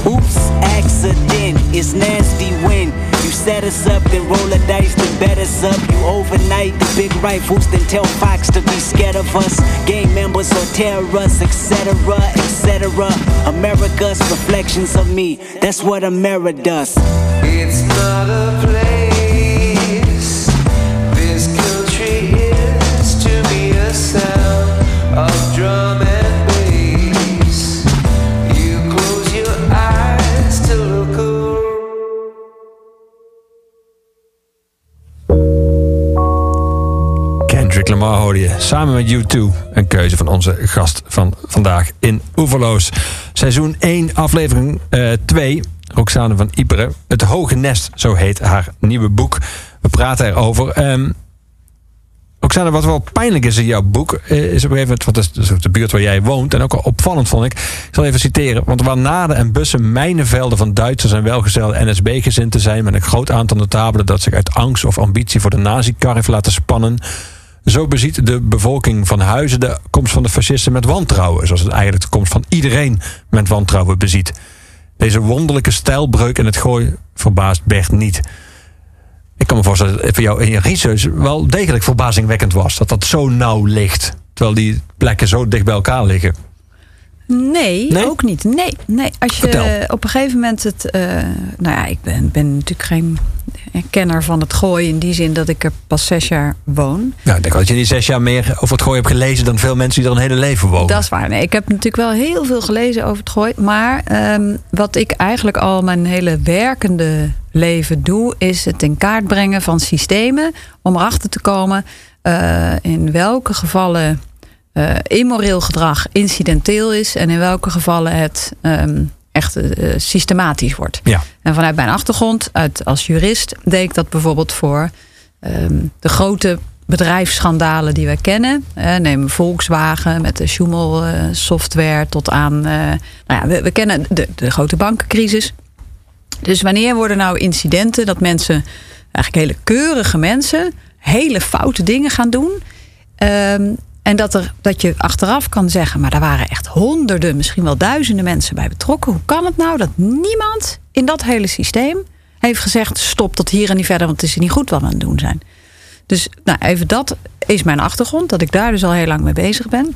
Oops, accident. It's nasty when you set us up, then roll the dice, then bet us up. You overnight the big rifles, then tell Fox to be scared of us. Gang members or terrorists, etc., etc. America's reflections of me. That's what America does. It's not a place. This country is to me a sound of drum samen met U2. Een keuze van onze gast van vandaag in Oeverloos. Seizoen 1, aflevering 2. Roxane van Iperen. Het Hoge Nest, zo heet haar nieuwe boek. We praten erover. Um, Roxane, wat wel pijnlijk is in jouw boek, eh, is op een gegeven moment, is dus de buurt waar jij woont, en ook al opvallend vond ik. Ik zal even citeren, want waar naden en bussen mijnenvelden van Duitsers en welgestelde NSB-gezinten zijn, met een groot aantal notabelen dat zich uit angst of ambitie voor de nazi-kar heeft laten spannen, zo beziet de bevolking van Huizen de komst van de fascisten met wantrouwen, zoals het eigenlijk de komst van iedereen met wantrouwen beziet. Deze wonderlijke stijlbreuk in het gooi verbaast Bert niet. Ik kan me voorstellen dat het voor jou in je wel degelijk verbazingwekkend was. Dat dat zo nauw ligt. Terwijl die plekken zo dicht bij elkaar liggen. Nee, Nee? ook niet. Nee, nee. Als je Vertel. op een gegeven moment het. eh, nou ja, ik ben, ben natuurlijk geen kenner van het gooien. In die zin dat ik er pas zes jaar woon. Nou, ik denk dat je die zes jaar meer over het gooi hebt gelezen dan veel mensen die er een hele leven wonen. Dat is waar. Nee, ik heb natuurlijk wel heel veel gelezen over het gooi. Maar ehm, wat ik eigenlijk al mijn hele werkende leven doe, is het in kaart brengen van systemen. Om erachter te komen eh, in welke gevallen eh, immoreel gedrag incidenteel is. En in welke gevallen het ehm, echt eh, systematisch wordt. Ja. En vanuit mijn achtergrond, uit, als jurist, deed ik dat bijvoorbeeld voor ehm, de grote bedrijfsschandalen die we kennen. Eh, neem Volkswagen met de Schumel software tot aan. nou ja, we, we kennen de, de grote bankencrisis. Dus wanneer worden nou incidenten dat mensen, eigenlijk hele keurige mensen, hele foute dingen gaan doen? Ehm, en dat, er, dat je achteraf kan zeggen, maar daar waren echt honderden, misschien wel duizenden mensen bij betrokken. Hoe kan het nou dat niemand in dat hele systeem heeft gezegd: stop tot hier en niet verder, want het is niet goed wat we aan het doen zijn? Dus nou, even dat is mijn achtergrond. Dat ik daar dus al heel lang mee bezig ben.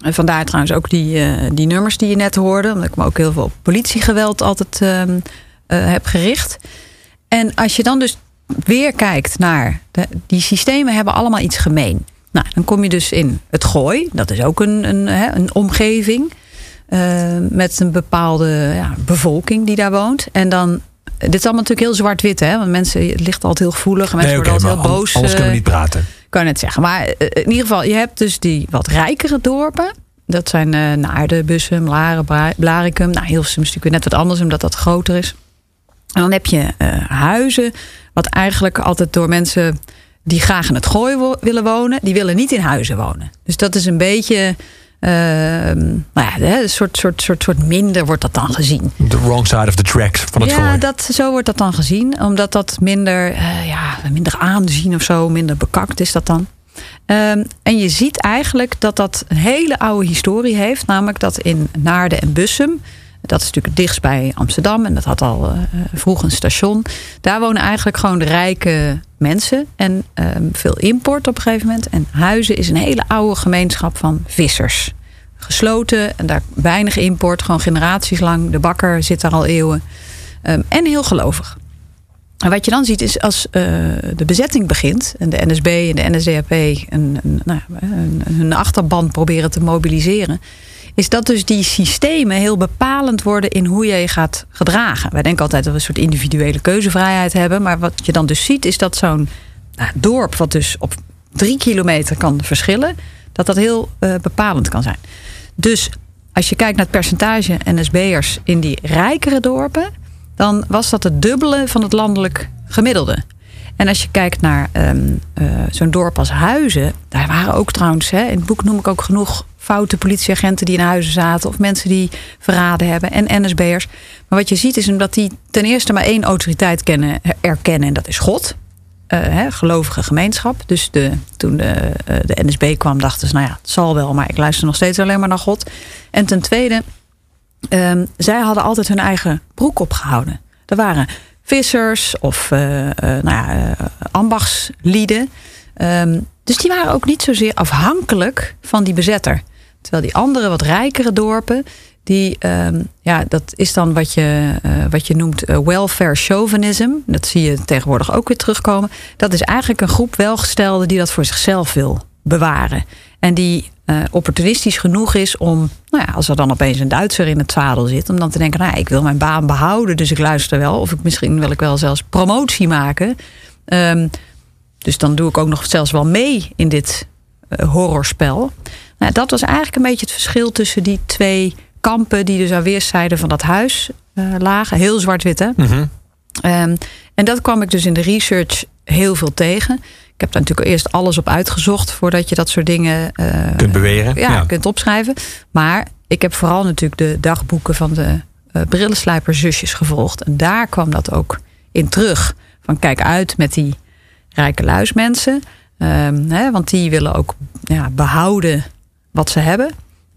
En vandaar trouwens ook die, eh, die nummers die je net hoorde. Omdat ik me ook heel veel op politiegeweld altijd ehm, eh, heb gericht. En als je dan dus weer kijkt naar... Die systemen hebben allemaal iets gemeen. Nou, dan kom je dus in het gooi. Dat is ook een, een, hè, een omgeving. eh, met een bepaalde ja, bevolking die daar woont. En dan... Dit is allemaal natuurlijk heel zwart-wit, hè? Want mensen, het ligt altijd heel gevoelig. En mensen Nee, oké, worden maar altijd heel boos. anders kunnen we eh, niet praten. kan net zeggen. Maar eh, in ieder geval, je hebt dus die wat rijkere dorpen. Dat zijn eh Naarden, Bussum, Laren, Blarikum. Nou, Hilversum is natuurlijk weer net wat anders, omdat dat groter is. En dan heb je huizen, wat eigenlijk altijd door mensen die graag in het gooi wo- willen wonen, die willen niet in huizen wonen. Dus dat is een beetje, ehm, nou ja, een soort, soort, soort, soort minder wordt dat dan gezien. The wrong side of the tracks van het ja, gooi. dat, zo wordt dat dan gezien. Omdat dat minder, eh, ja, minder aanzien of zo, minder bekakt is dat dan. Ehm, en je ziet eigenlijk dat dat een hele oude historie heeft. Namelijk dat in Naarden en Bussum, dat is natuurlijk dichtst bij Amsterdam en dat had al eh, vroeg een station. Daar wonen eigenlijk gewoon de rijke mensen en ehm, veel import op een gegeven moment. En Huizen is een hele oude gemeenschap van vissers. Gesloten en daar weinig import, gewoon generaties lang. De bakker zit daar al eeuwen. Ehm, en heel gelovig. En wat je dan ziet is als eh, de bezetting begint en de NSB en de NSDAP een, nou, een- hun achterban proberen te mobiliseren, is dat dus die systemen heel bepalend worden in hoe je je gaat gedragen. Wij denken altijd dat we een soort individuele keuzevrijheid hebben, maar wat je dan dus ziet is dat zo'n nou, dorp, wat dus op drie kilometer kan verschillen, dat dat heel eh, bepalend kan zijn. Dus als je kijkt naar het percentage NSB'ers in die rijkere dorpen, dan was dat het dubbele van het landelijk gemiddelde. En als je kijkt naar ehm, eh, zo'n dorp als Huizen, daar waren ook trouwens, hè, in het boek noem ik ook genoeg foute politieagenten die in huizen zaten, of mensen die verraden hebben, en NSB'ers. Maar wat je ziet is omdat die ten eerste maar één autoriteit kennen, erkennen, en dat is God. Eh, hè, gelovige gemeenschap. Dus de, toen de, eh, de NSB kwam, dachten ze, nou ja, het zal wel, maar ik luister nog steeds alleen maar naar God. En ten tweede, Ehm, zij hadden altijd hun eigen broek opgehouden. Er waren vissers of eh, nou ja, ambachtslieden. Ehm, dus die waren ook niet zozeer afhankelijk van die bezetter. Terwijl die andere, wat rijkere dorpen, die, ehm, ja, dat is dan wat je, eh, wat je noemt eh, welfare chauvinism. Dat zie je tegenwoordig ook weer terugkomen. Dat is eigenlijk een groep welgestelden die dat voor zichzelf wil bewaren. En die eh, opportunistisch genoeg is om, nou ja, als er dan opeens een Duitser in het zadel zit, om dan te denken, nou, ik wil mijn baan behouden, dus ik luister wel. Of ik, misschien wil ik wel zelfs promotie maken. Ehm, dus dan doe ik ook nog zelfs wel mee in dit horrorspel. Nou, dat was eigenlijk een beetje het verschil tussen die twee kampen die dus aan weerszijden van dat huis eh, lagen. Heel zwart-wit, hè? Mhm. Ehm, en dat kwam ik dus in de research heel veel tegen. Ik heb daar natuurlijk eerst alles op uitgezocht voordat je dat soort dingen eh, Kunt beweren. ja, Ja. kunt opschrijven. Maar ik heb vooral natuurlijk de dagboeken van de eh brillenslijperzusjes gevolgd. En daar kwam dat ook in terug. Van kijk uit met die rijke luismensen. Ehm, hè, want die willen ook ja, behouden wat ze hebben.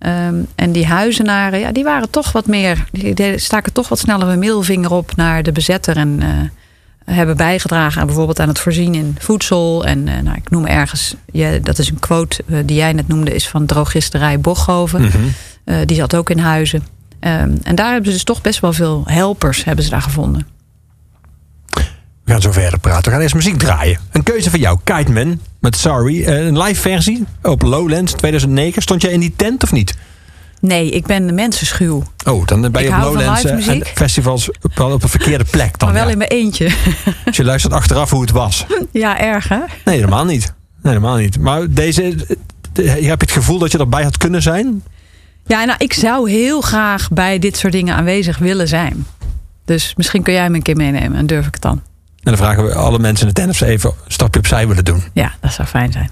Ehm, en die huizenaren, ja, die waren toch wat meer. Die staken toch wat sneller een middelvinger op naar de bezetter. En eh, hebben bijgedragen aan bijvoorbeeld aan het voorzien in voedsel. En eh, nou, ik noem ergens, ja, dat is een quote eh, die jij net noemde, is van drogisterij Bochhoven. Mhm. Die zat ook in huizen. Ehm, en daar hebben ze dus toch best wel veel helpers hebben ze daar gevonden. We gaan zo verder praten. We gaan eerst muziek draaien. Een keuze van jou. Kite Man met Sorry. Eh, Een live versie op Lowlands 2009. Stond jij in die tent of niet? Nee, ik ben de mensenschuw. Oh, dan ben je Ik op Lowlands eh, en festivals op, op een verkeerde plek dan. maar wel ja. in mijn eentje. Dus je luistert achteraf hoe het was. ja, erg hè? Nee, helemaal niet. Nee, helemaal niet. Maar deze, eh, je hebt het gevoel dat je erbij had kunnen zijn? Ja, nou, ik zou heel graag bij dit soort dingen aanwezig willen zijn. Dus misschien kun jij me een keer meenemen en durf ik het dan. En dan vragen we alle mensen in de ze even een stapje opzij willen doen. Ja, dat zou fijn zijn.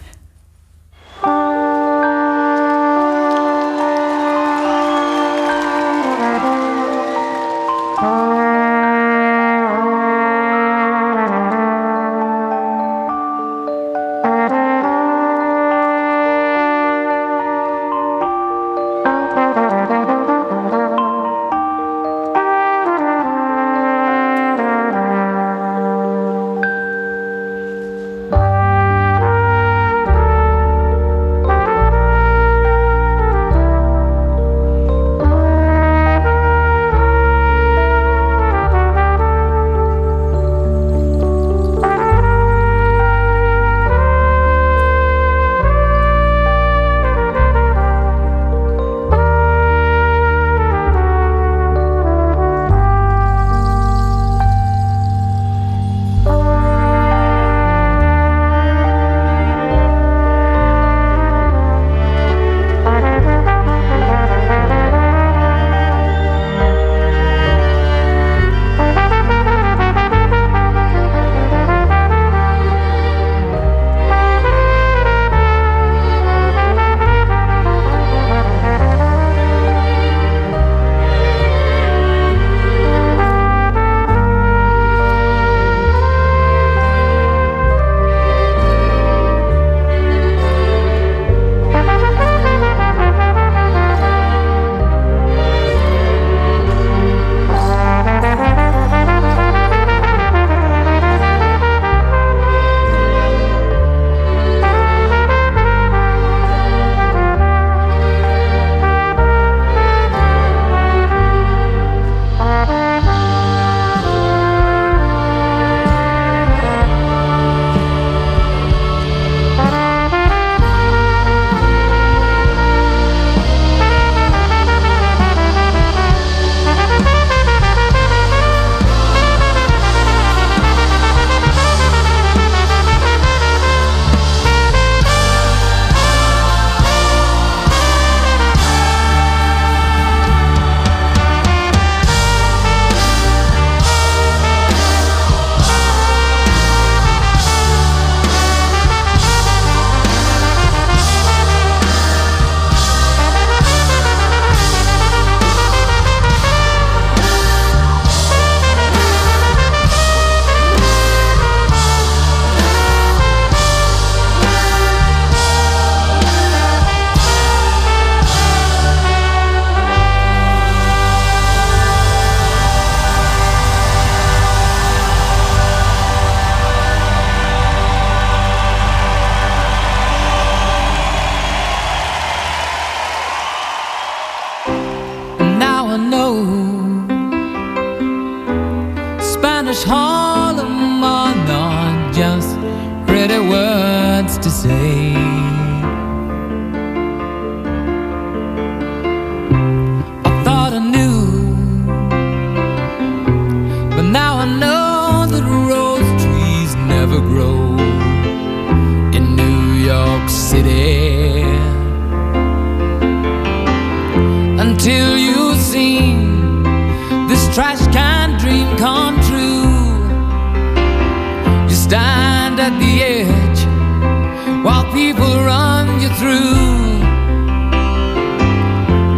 people run you through.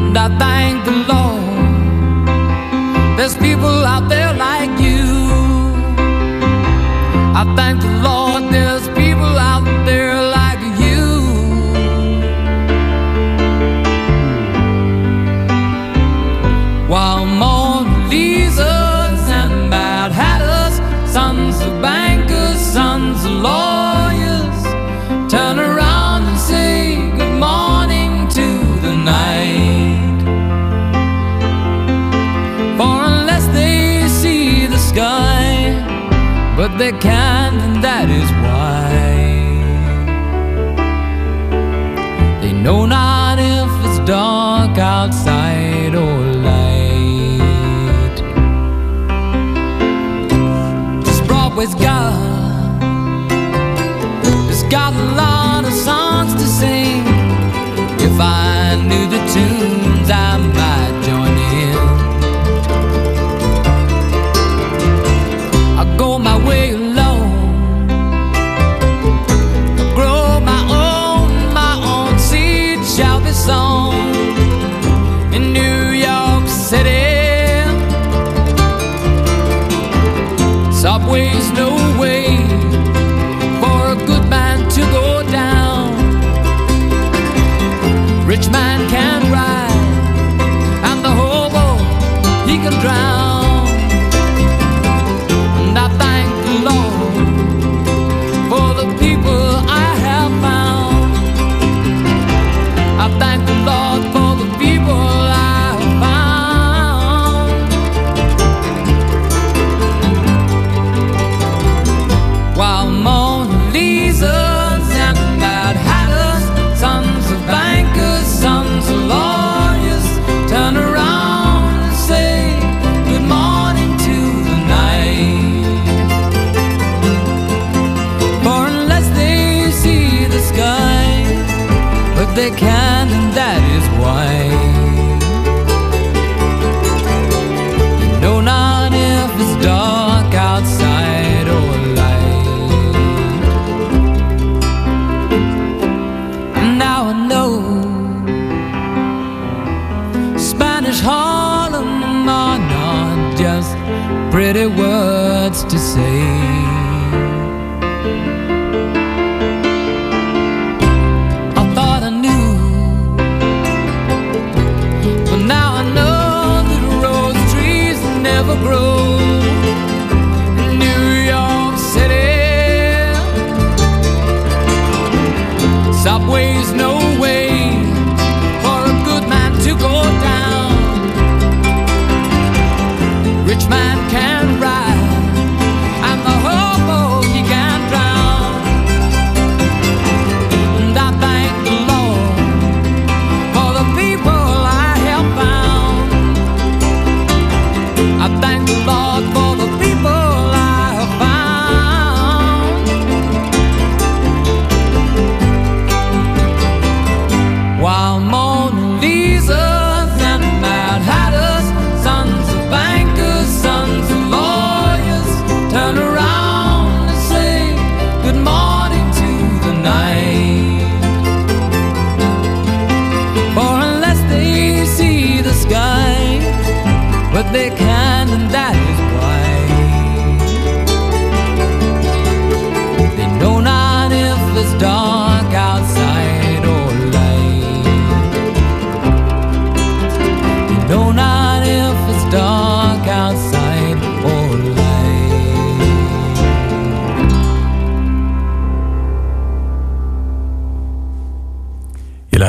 And I thank the Lord. There's people out there. Sim.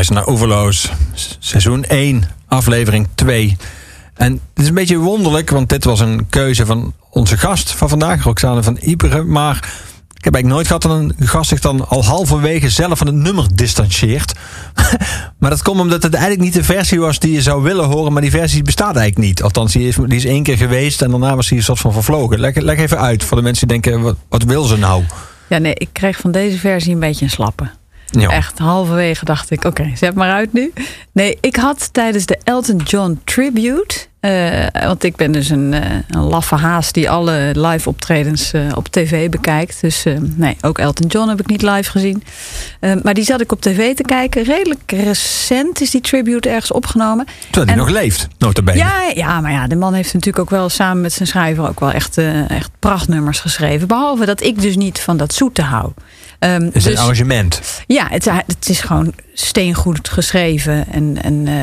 naar Overloos, seizoen 1, aflevering 2. En het is een beetje wonderlijk, want dit was een keuze van onze gast van vandaag, Roxane van Iperen. Maar ik heb eigenlijk nooit gehad dat een gast zich dan al halverwege zelf van het nummer distancieert. maar dat komt omdat het eigenlijk niet de versie was die je zou willen horen, maar die versie bestaat eigenlijk niet. Althans, die is, die is één keer geweest en daarna was hij soort van vervlogen. Leg, leg even uit voor de mensen die denken, wat, wat wil ze nou? Ja, nee, ik krijg van deze versie een beetje een slappen. Ja. Echt halverwege dacht ik, oké, okay, zet maar uit nu. Nee, ik had tijdens de Elton John Tribute. Eh, want ik ben dus een, uh, een, laffe haas die alle live optredens eh, op tv bekijkt. Dus nee, ook Elton John heb ik niet live gezien. maar die zat ik op tv te kijken. Redelijk recent is die tribute ergens opgenomen. Terwijl hij nog leeft, notabene. Ja, ja, maar ja, de man heeft natuurlijk ook wel samen met zijn schrijver... ook wel echt, echt prachtnummers geschreven. Behalve dat ik dus niet van dat zoete hou. Ehm, Het is een dus- arrangement. ja, het, het is gewoon steengoed geschreven. En, en eh,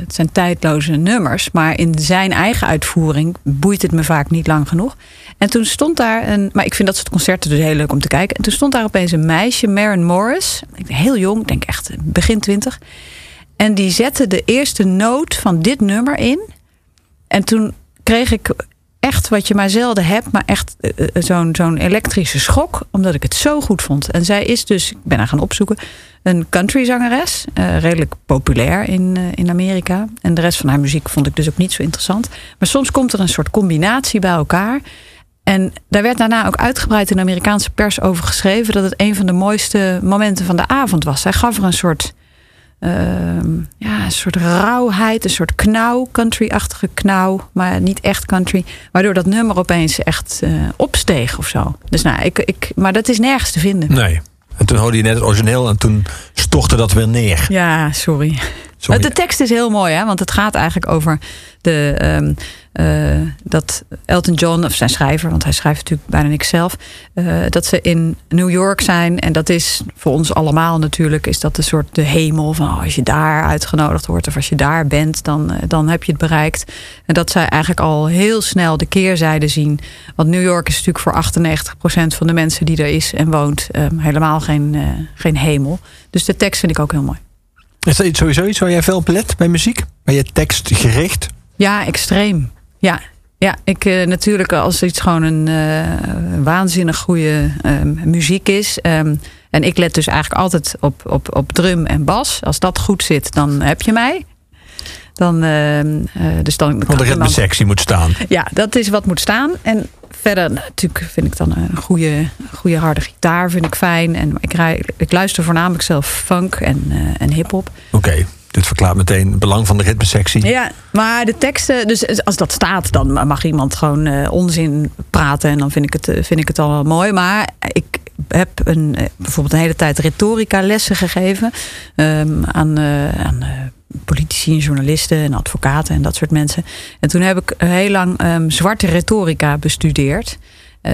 het zijn tijdloze nummers. Maar in zijn eigen uitvoering boeit het me vaak niet lang genoeg. En toen stond daar een. Maar ik vind dat soort concerten dus heel leuk om te kijken. En toen stond daar opeens een meisje, Maren Morris. Heel jong, ik denk echt begin twintig. En die zette de eerste noot van dit nummer in. En toen kreeg ik echt wat je maar zelden hebt, maar echt eh, eh, zo'n zo'n elektrische schok, omdat ik het zo goed vond. En zij is dus, ik ben haar gaan opzoeken, een countryzangeres, eh redelijk populair in, eh, in Amerika. En de rest van haar muziek vond ik dus ook niet zo interessant. Maar soms komt er een soort combinatie bij elkaar. En daar werd daarna ook uitgebreid in de Amerikaanse pers over geschreven dat het een van de mooiste momenten van de avond was. Zij gaf er een soort ja, een soort rauwheid, een soort knauw, country-achtige knauw, maar niet echt country. Waardoor dat nummer opeens echt eh, opsteeg of zo. Dus nou, ik, ik, maar dat is nergens te vinden. Nee. En toen hoorde je net het origineel en toen stortte dat weer neer. Ja, sorry. Sorry. De tekst is heel mooi, hè? want het gaat eigenlijk over de, ehm, eh, dat Elton John, of zijn schrijver, want hij schrijft natuurlijk bijna niks zelf, eh, dat ze in New York zijn. En dat is voor ons allemaal natuurlijk, is dat een soort de hemel van oh, als je daar uitgenodigd wordt of als je daar bent, dan, eh, dan heb je het bereikt. En dat zij eigenlijk al heel snel de keerzijde zien. Want New York is natuurlijk voor 98% van de mensen die er is en woont helemaal geen, eh, geen hemel. Dus de tekst vind ik ook heel mooi. Is dat sowieso iets waar jij veel op let bij muziek? Ben je tekstgericht? Ja, extreem. Ja, ja ik eh, natuurlijk als iets gewoon een eh, waanzinnig goede ehm, muziek is. ehm, en ik let dus eigenlijk altijd op, op, op drum en bas. Als dat goed zit, dan heb je mij. Dan, ehm, eh, dus dan Want de ritmesectie moet staan. ja, dat is wat moet staan. En verder natuurlijk vind ik dan een goede, goede harde gitaar vind ik fijn. En ik, rij, ik luister voornamelijk zelf funk en, en hip-hop. Oké, dit verklaart meteen het belang van de ritmesectie. Ja, maar de teksten, dus als dat staat, dan mag iemand gewoon eh, onzin praten en dan vind ik het, eh, vind ik het al wel mooi. Maar ik heb een, eh, bijvoorbeeld een hele tijd retorica lessen gegeven ehm, aan, aan politici en journalisten en advocaten en dat soort mensen. En toen heb ik heel lang ehm, zwarte retorica bestudeerd.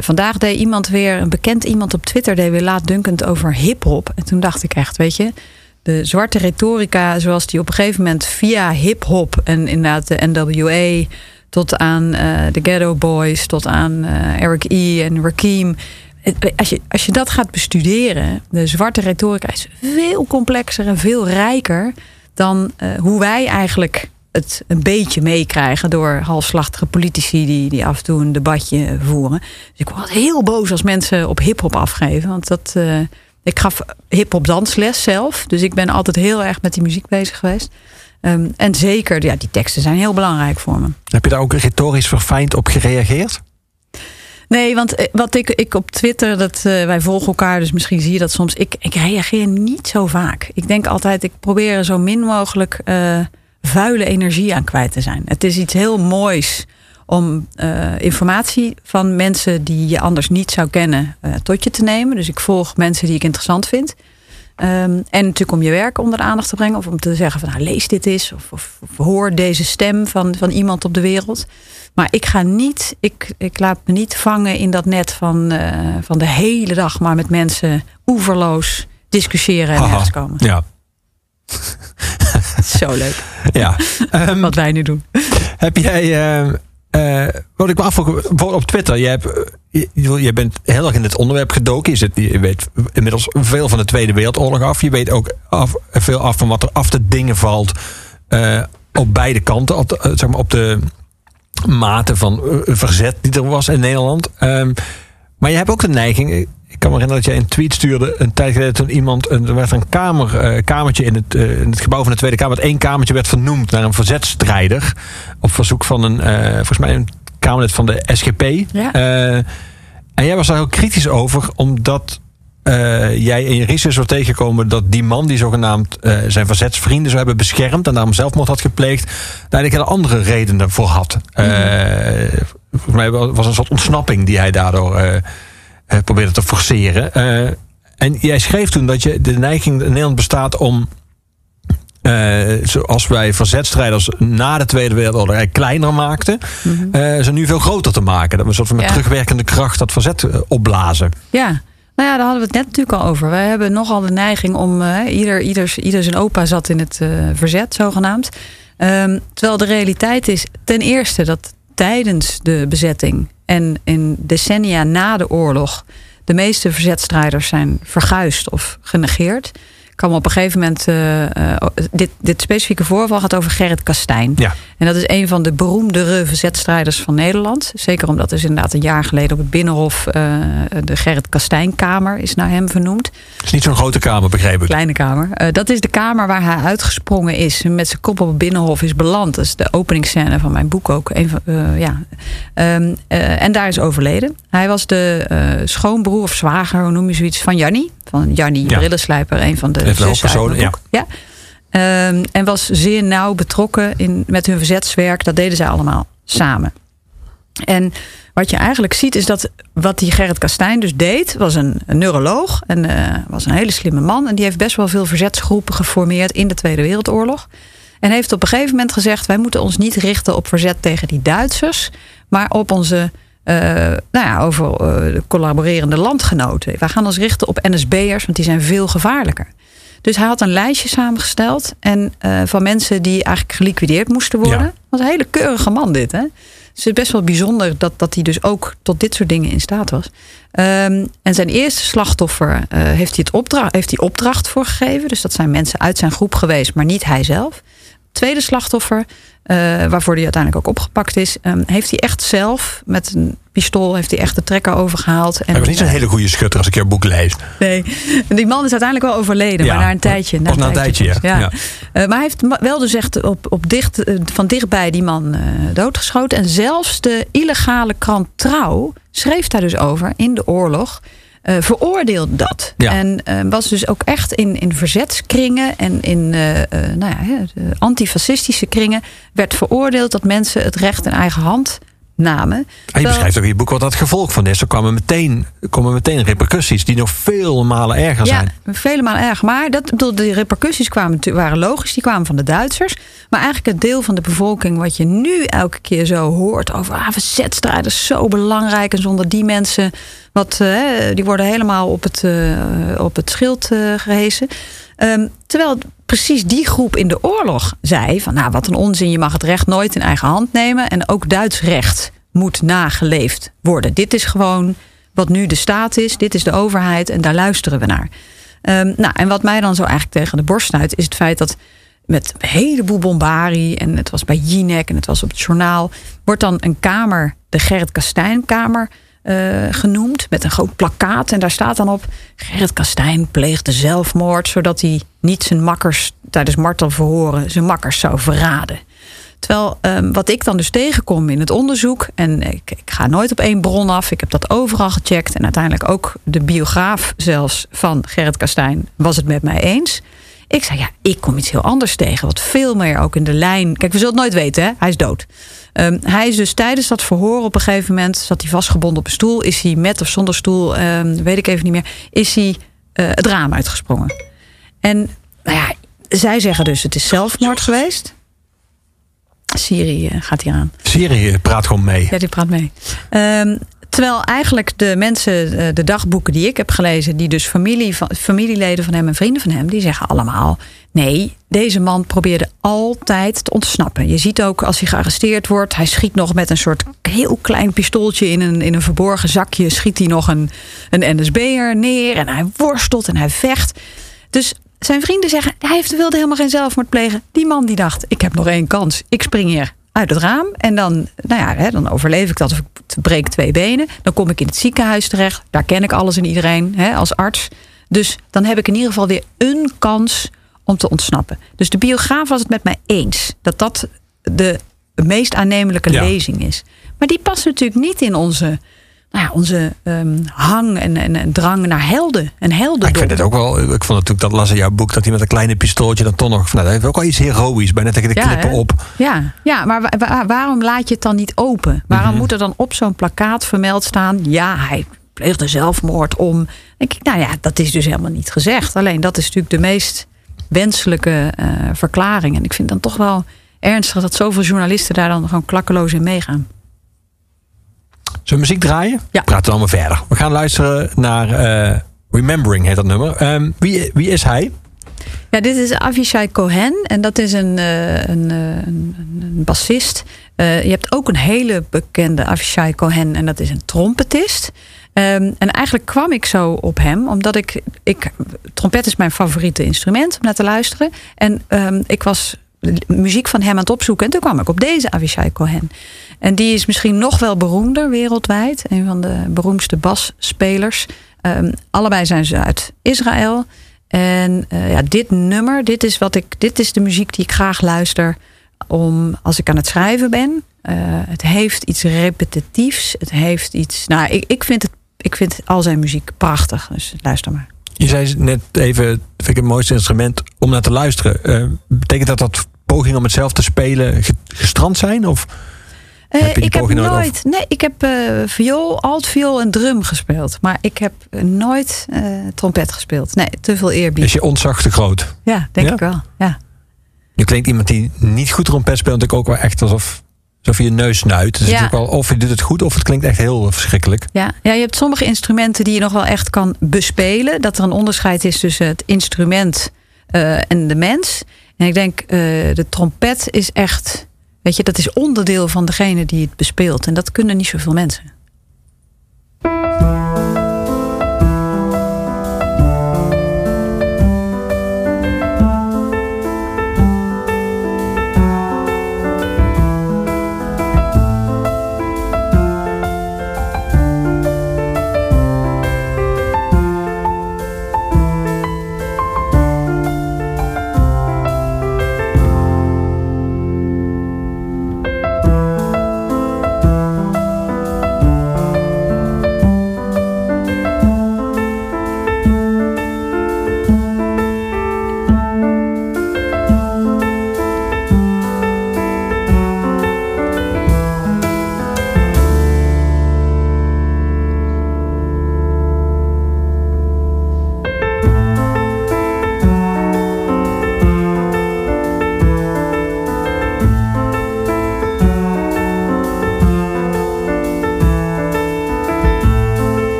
Vandaag deed iemand weer, een bekend iemand op Twitter, deed weer laatdunkend over hip-hop. En toen dacht ik echt, weet je, de zwarte retorica, zoals die op een gegeven moment via hip-hop en inderdaad de NWA tot aan eh, de Ghetto Boys, tot aan eh, Eric E. en Rakim. Eh, Als je, als je dat gaat bestuderen, de zwarte retorica is veel complexer en veel rijker dan hoe wij eigenlijk het een beetje meekrijgen door halfslachtige politici die, die af en toe een debatje voeren. Dus ik word heel boos als mensen op hip-hop afgeven. Want dat, ik gaf hip-hop dansles zelf. Dus ik ben altijd heel erg met die muziek bezig geweest. Ehm, en zeker, ja, die teksten zijn heel belangrijk voor me. Heb je daar ook retorisch verfijnd op gereageerd? Nee, want eh, wat ik, ik op Twitter, dat, eh, wij volgen elkaar, dus misschien zie je dat soms. Ik, ik reageer niet zo vaak. Ik denk altijd, ik probeer er zo min mogelijk eh, vuile energie aan kwijt te zijn. Het is iets heel moois om eh, informatie van mensen die je anders niet zou kennen eh, tot je te nemen. Dus ik volg mensen die ik interessant vind. Ehm, en natuurlijk om je werk onder de aandacht te brengen. Of om te zeggen van nou, lees dit eens. Of, of, of hoor deze stem van, van iemand op de wereld. Maar ik ga niet, ik, ik laat me niet vangen in dat net van, eh, van de hele dag maar met mensen oeverloos discussiëren en Haha, nergens komen. Ja. Zo leuk. ja. Ehm, Wat wij nu doen. Heb jij, eh, wat ik me afvroeg, op Twitter, hebt, eh, je, je bent heel erg in het onderwerp gedoken. Je, zit, je weet inmiddels veel van de Tweede Wereldoorlog af. Je weet ook af, veel af van wat er af te dingen valt eh, op beide kanten. Op de, zeg maar op de mate van verzet die er was in Nederland. Ehm, maar je hebt ook de neiging. Ik kan me herinneren dat jij een tweet stuurde een tijd geleden toen iemand. een- Er werd een kamer, eh, kamertje in het, eh, in het gebouw van de Tweede Kamer. Het één kamertje werd vernoemd naar een verzetstrijder. Op verzoek van een, eh, volgens mij een Kamerlid van de SGP. Ja. En jij was daar heel kritisch over, omdat jij in je research wordt tegengekomen dat die man die zogenaamd eh, zijn verzetsvrienden zou hebben beschermd en daarom zelfmoord had gepleegd, daar eigenlijk hele andere redenen voor had. Eh, volgens mij was een soort ontsnapping die hij daardoor probeerde te forceren. Eh, en jij schreef toen dat je de neiging in Nederland bestaat om eh, zoals wij verzetstrijders na de Tweede Wereldoorlog kleiner maakten, eh, ze nu veel groter te maken. Dat we een soort van met Ja. terugwerkende kracht dat verzet eh, opblazen. Ja, nou ja, daar hadden we het net natuurlijk al over. Wij hebben nogal de neiging om, eh, ieder, ieder, ieder zijn opa zat in het eh, verzet, zogenaamd. Ehm, terwijl de realiteit is ten eerste dat tijdens de bezetting en in decennia na de oorlog de meeste verzetstrijders zijn verguisd of genegeerd. Kwam op een gegeven moment. eh, eh, dit, dit specifieke voorval gaat over Gerrit Kastijn. Ja. En dat is een van de beroemdere verzetstrijders van Nederland. Zeker omdat is inderdaad een jaar geleden op het Binnenhof eh, de Gerrit Kastijnkamer is naar hem vernoemd. Het is niet zo'n grote kamer, begreep ik. Kleine kamer. Dat is de kamer waar hij uitgesprongen is. en Met zijn kop op het Binnenhof is beland. Dat is de openingsscène van mijn boek ook. Een van, ja. Ehm, eh, en daar is overleden. Hij was de schoonbroer of zwager, hoe noem je zoiets, van Jannie. Van Jannie Ja. Brillenslijper, een van de Uit hoofdpersonen, mijn boek. Ja. Ehm, en was zeer nauw betrokken in, met hun verzetswerk. Dat deden zij allemaal samen. En wat je eigenlijk ziet is dat wat die Gerrit Kastijn dus deed, was een, een neuroloog en eh, was een hele slimme man. En die heeft best wel veel verzetsgroepen geformeerd in de Tweede Wereldoorlog. En heeft op een gegeven moment gezegd: wij moeten ons niet richten op verzet tegen die Duitsers, maar op onze eh, nou ja, over de collaborerende landgenoten. Wij gaan ons richten op NSB'ers, want die zijn veel gevaarlijker. Dus hij had een lijstje samengesteld en, eh, van mensen die eigenlijk geliquideerd moesten worden. Ja. was een hele keurige man dit, hè? Dus het is best wel bijzonder dat, dat hij dus ook tot dit soort dingen in staat was. Ehm, en zijn eerste slachtoffer eh, heeft, hij het opdracht, heeft hij opdracht voor gegeven. Dus dat zijn mensen uit zijn groep geweest, maar niet hij zelf. Tweede slachtoffer, eh, waarvoor hij uiteindelijk ook opgepakt is, ehm, heeft hij echt zelf met een pistool heeft hij echt de trekker overgehaald. En, Hij was niet zo'n hele goede schutter als ik jouw boek lees. Nee, die man is uiteindelijk wel overleden, Ja, maar na een tijdje. pas na een tijdje, ja. Eh, maar hij heeft wel dus echt op, op dicht, eh, van dichtbij die man eh, doodgeschoten. En zelfs de illegale krant Trouw schreef daar dus over in de oorlog. Eh veroordeelde dat. Ja. En eh, was dus ook echt in, in verzetskringen en in eh, nou ja, antifascistische kringen werd veroordeeld dat mensen het recht in eigen hand namen. En je Terwijl- beschrijft ook in je boek wat dat gevolg van is. Er kwamen meteen, komen meteen repercussies die nog veel malen erger zijn. Ja, vele malen erg. Maar dat, bedoel, de repercussies kwamen, waren logisch. Die kwamen van de Duitsers. Maar eigenlijk het deel van de bevolking wat je nu elke keer zo hoort over ah, verzetstrijders zo belangrijk. En zonder die mensen, wat, eh, die worden helemaal op het, eh, op het schild eh gehesen. Ehm, terwijl precies die groep in de oorlog zei van nou wat een onzin, je mag het recht nooit in eigen hand nemen. En ook Duits recht moet nageleefd worden. Dit is gewoon wat nu de staat is, dit is de overheid en daar luisteren we naar. Ehm, nou, en wat mij dan zo eigenlijk tegen de borst stuit, is het feit dat met een heleboel bombarie, en het was bij Jinek en het was op het journaal, wordt dan een kamer, de Gerrit Kastijnkamer, eh, genoemd. Met een groot plakkaat. En daar staat dan op: Gerrit Kastijn pleegde zelfmoord, zodat hij niet zijn makkers tijdens martelverhoren zijn makkers zou verraden. Terwijl ehm, wat ik dan dus tegenkom in het onderzoek, en ik, ik ga nooit op één bron af, ik heb dat overal gecheckt en uiteindelijk ook de biograaf zelfs van Gerrit Kastijn was het met mij eens. Ik zei, ja, ik kom iets heel anders tegen, wat veel meer ook in de lijn. Kijk, we zullen het nooit weten, hè? hij is dood. Ehm, hij is dus tijdens dat verhoor op een gegeven moment, zat hij vastgebonden op een stoel, is hij met of zonder stoel, ehm, weet ik even niet meer, is hij eh, het raam uitgesprongen. En nou ja, zij zeggen dus, het is zelfmoord geweest. Siri eh, gaat hier aan. Syrië praat gewoon mee. Ja, die praat mee. Ehm, terwijl eigenlijk de mensen, eh, de dagboeken die ik heb gelezen, die dus familie familieleden van hem en vrienden van hem, die zeggen allemaal: nee, deze man probeerde altijd te ontsnappen. Je ziet ook als hij gearresteerd wordt, hij schiet nog met een soort heel klein pistooltje in een, in een verborgen zakje, schiet hij nog een, een NSB'er neer en hij worstelt en hij vecht. Dus zijn vrienden zeggen, hij wilde helemaal geen zelfmoord plegen. Die man die dacht, ik heb nog één kans. Ik spring hier uit het raam. En dan, nou ja, hè, dan overleef ik dat of ik breek twee benen. Dan kom ik in het ziekenhuis terecht. Daar ken ik alles en iedereen hè, als arts. Dus dan heb ik in ieder geval weer een kans om te ontsnappen. Dus de biograaf was het met mij eens. Dat dat de meest aannemelijke Ja. lezing is. Maar die past natuurlijk niet in onze nou ja, onze ehm, hang en, en, en drang naar helden. En heldendom. ik vind het ook wel. Ik vond natuurlijk dat las in jouw boek dat hij met een kleine pistooltje dan toch nog. Nou, dat heeft ook wel iets heroïs. Bijna tegen de Ja, klippen hè? op. Ja, ja maar wa- wa- waarom laat je het dan niet open? Waarom Mhm. moet er dan op zo'n plakkaat vermeld staan... ja, hij pleegde zelfmoord om... Dan denk ik, nou ja, dat is dus helemaal niet gezegd. Alleen dat is natuurlijk de meest wenselijke eh, verklaring. En ik vind dan toch wel ernstig dat zoveel journalisten... daar dan gewoon klakkeloos in meegaan. We muziek draaien? Ja. Praten we allemaal verder. We gaan luisteren naar eh, Remembering, heet dat nummer. Ehm, wie, wie is hij? Ja, dit is Avishai Cohen en dat is een, eh, een, eh, een, een- een bassist. Je hebt ook een hele bekende Avishai Cohen en dat is een trompetist. Ehm, en eigenlijk kwam ik zo op hem, omdat ik, ik. Trompet is mijn favoriete instrument om naar te luisteren. En ehm, ik was muziek van hem aan het opzoeken. En toen kwam ik op deze Avishai Cohen. En die is misschien nog wel beroemder wereldwijd. Een van de beroemdste basspelers. Ehm, allebei zijn ze uit Israël. En eh, ja, dit nummer, dit is, wat ik, dit is de muziek die ik graag luister om als ik aan het schrijven ben. Eh, het heeft iets repetitiefs. Het heeft iets. Nou, ik, ik, vind het, ik vind al zijn muziek prachtig. Dus luister maar. Je zei net even, vind ik het mooiste instrument om naar te luisteren. Eh, betekent dat dat pogingen om het zelf te spelen ge- gestrand zijn? Of Eh, heb ik heb poging nooit? Nee, ik heb eh viool, altviool en drum gespeeld. Maar ik heb eh, nooit trompet gespeeld. Nee, te veel eerbied. is je ontzag te groot? Ja, denk Ja? ik wel. Ja. Je klinkt iemand die niet goed trompet speelt, natuurlijk ook wel echt alsof, alsof je je neus snuit. Dus Ja. wel, of je doet het goed, of het klinkt echt heel verschrikkelijk. Ja, ja, je hebt sommige instrumenten die je nog wel echt kan bespelen. Dat er een onderscheid is tussen het instrument en de mens. En ik denk, eh, de trompet is echt, weet je, dat is onderdeel van degene die het bespeelt. En dat kunnen niet zoveel mensen.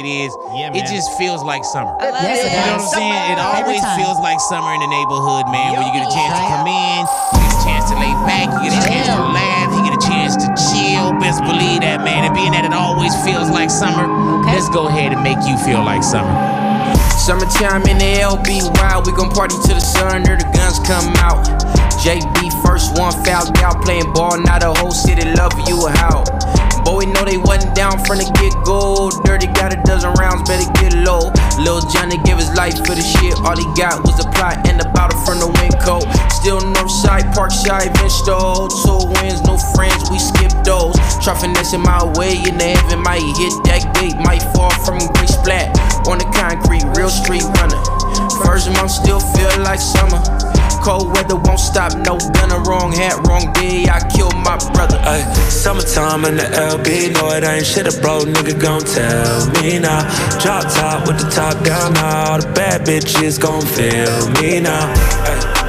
It is, Yeah, it just feels like summer. I love Yes, it. it you know what. I'm saying? It always feels like summer in the neighborhood, man, When you get a chance to come in, you get a chance to lay back, you get a chance to laugh, you get a chance to chill. Best believe that, man. And being that it always feels like summer, let's go ahead and make you feel like summer. Summertime in the LB, wild. We gon' party till the sun or the guns come out. JB first one fouled out, playing ball. Now the whole city love you how. We know they wasn't down from the get go. Dirty got a dozen rounds, better get low. Lil Johnny gave his life for the shit. All he got was a plot and a bottle from the Winco. Still Northside, Parkside, Vinstall. Two wins, no friends, we skip those. Try finessing my way in the heaven, might hit that gate, might fall from great splat. On the concrete, real street runner. First month still feel like summer. Cold weather won't stop, no gunner, wrong hat, wrong day. I killed my brother. Ay, summertime in the LB, no it ain't shit, a bro, nigga gon' tell me now. Drop top with the top down now, all the bad bitches gon' feel me now. Ay,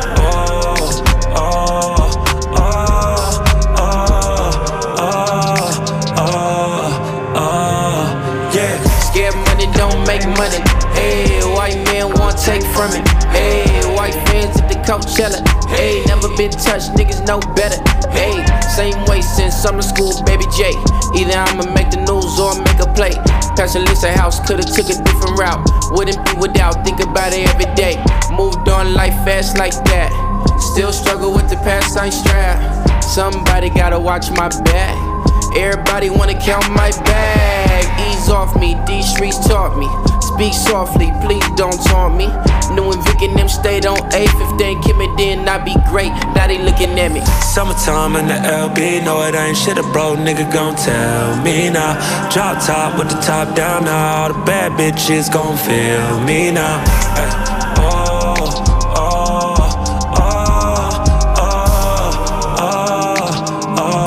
Coachella. Hey, never been touched, niggas know better. Hey, same way since summer school, baby J. Either I'ma make the news or make a play. Pastor Lisa house could've took a different route. Wouldn't be without, think about it every day. Moved on life fast like that. Still struggle with the past, I ain't strapped. Somebody gotta watch my back. Everybody wanna count my bag. Ease off me, these streets taught me. Speak softly, please don't taunt me. New and Vic and them stayed on 8th. If they ain't me, then I be great. Now they looking at me. Summertime in the LB, no it ain't shit, a bro, nigga gon' tell me now. Drop top with the top down now, all the bad bitches gon' feel me now. Ay, oh oh, oh, oh, oh, oh, oh,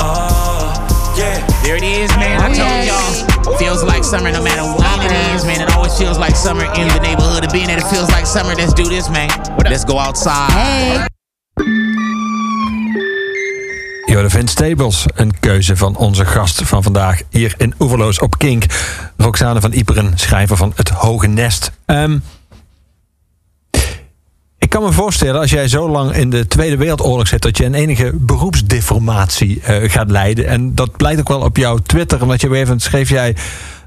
oh, yeah. There it is, man. I told y'all. Feels like summer no matter summer in the neighborhood. And being it feels like summer, let's do this, man. Let's go outside. Jorde Vince Stables, een keuze van onze gast van vandaag hier in Oeverloos op Kink. Roxane van Iperen, schrijver van Het Hoge Nest. Ehm, ik kan me voorstellen, als jij zo lang in de Tweede Wereldoorlog zit, dat je een enige beroepsdeformatie eh, gaat leiden. En dat blijkt ook wel op jouw Twitter, omdat je even schreef jij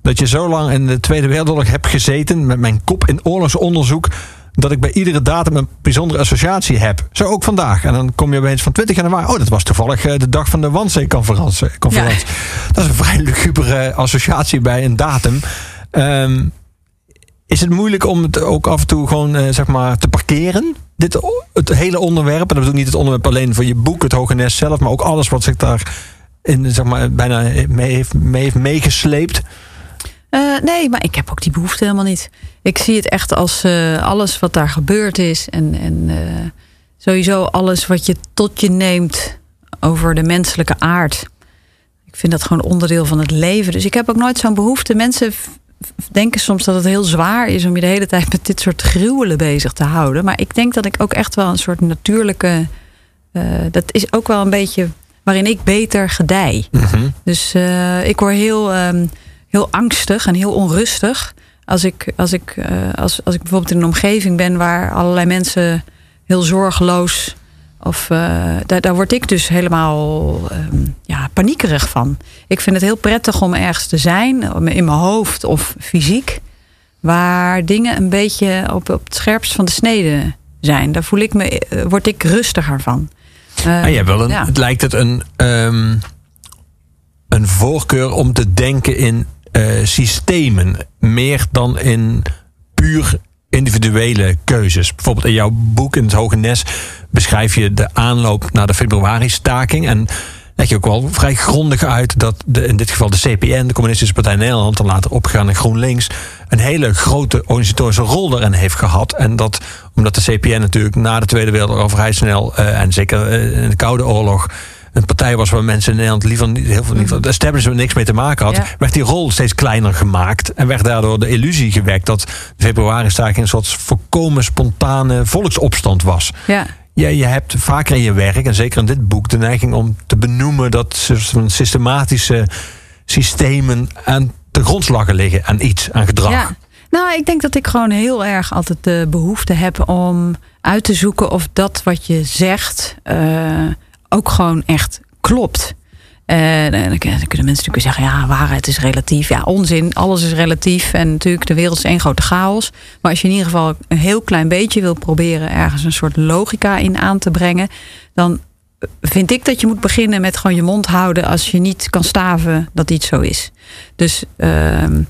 dat je zo lang in de Tweede Wereldoorlog hebt gezeten met mijn kop in oorlogsonderzoek. Dat ik bij iedere datum een bijzondere associatie heb. Zo ook vandaag. En dan kom je opeens van 20 januari. Oh, dat was toevallig eh, de dag van de Wannsee-conferentie. conferentie. Dat is een vrij lugubere associatie bij een datum. Ehm, is het moeilijk om het ook af en toe gewoon eh, zeg maar te parkeren? Dit, het hele onderwerp, en dat bedoel ik niet het onderwerp alleen van je boek, het Hoge Nest zelf, maar ook alles wat zich daar in, zeg maar, bijna mee heeft, mee heeft meegesleept. Eh, nee, maar ik heb ook die behoefte helemaal niet. Ik zie het echt als eh, alles wat daar gebeurd is. En, en eh, sowieso alles wat je tot je neemt over de menselijke aard. Ik vind dat gewoon onderdeel van het leven. Dus ik heb ook nooit zo'n behoefte. Mensen denken soms dat het heel zwaar is om je de hele tijd met dit soort gruwelen bezig te houden. Maar ik denk dat ik ook echt wel een soort natuurlijke. dat is ook wel een beetje waarin ik beter gedij. Dus eh, ik word heel, ehm, heel angstig en heel onrustig. Als ik, als, ik, eh, als, als ik bijvoorbeeld in een omgeving ben waar allerlei mensen heel zorgeloos. Of eh, daar, daar word ik dus helemaal ehm, ja, paniekerig van. Ik vind het heel prettig om ergens te zijn, in mijn hoofd of fysiek, waar dingen een beetje op, op het scherpst van de snede zijn. Daar voel ik me, eh, word ik rustiger van. En je hebt wel een, ja. het lijkt het een, ehm, een voorkeur om te denken in systemen. Meer dan in puur individuele keuzes. Bijvoorbeeld in jouw boek in het Hoge Nes beschrijf je de aanloop naar de februari-staking. En leg je ook wel vrij grondig uit dat de, in dit geval de CPN, de Communistische Partij Nederland, en later opgegaan in GroenLinks, een hele grote organisatorische rol daarin heeft gehad. En dat omdat de CPN natuurlijk na de Tweede Wereldoorlog vrij snel, eh, en zeker eh, in de Koude Oorlog, een partij was waar mensen in Nederland liever niet, heel veel niet, het establishment niks mee te maken had, Ja. werd die rol steeds kleiner gemaakt. En werd daardoor de illusie gewekt dat de februari-staking een soort volkomen spontane volksopstand was. Ja. Ja, je hebt vaker in je werk, en zeker in dit boek, de neiging om te benoemen dat van systematische systemen aan de grondslagen liggen aan iets, aan gedrag. Ja. Nou, ik denk dat ik gewoon heel erg altijd de behoefte heb om uit te zoeken of dat wat je zegt eh, ook gewoon echt klopt. En dan kunnen mensen natuurlijk zeggen, ja, waarheid is relatief. Ja, onzin, alles is relatief. En natuurlijk, de wereld is één grote chaos. Maar als je in ieder geval een heel klein beetje wil proberen ergens een soort logica in aan te brengen, dan vind ik dat je moet beginnen met gewoon je mond houden als je niet kan staven dat iets zo is. Dus ehm,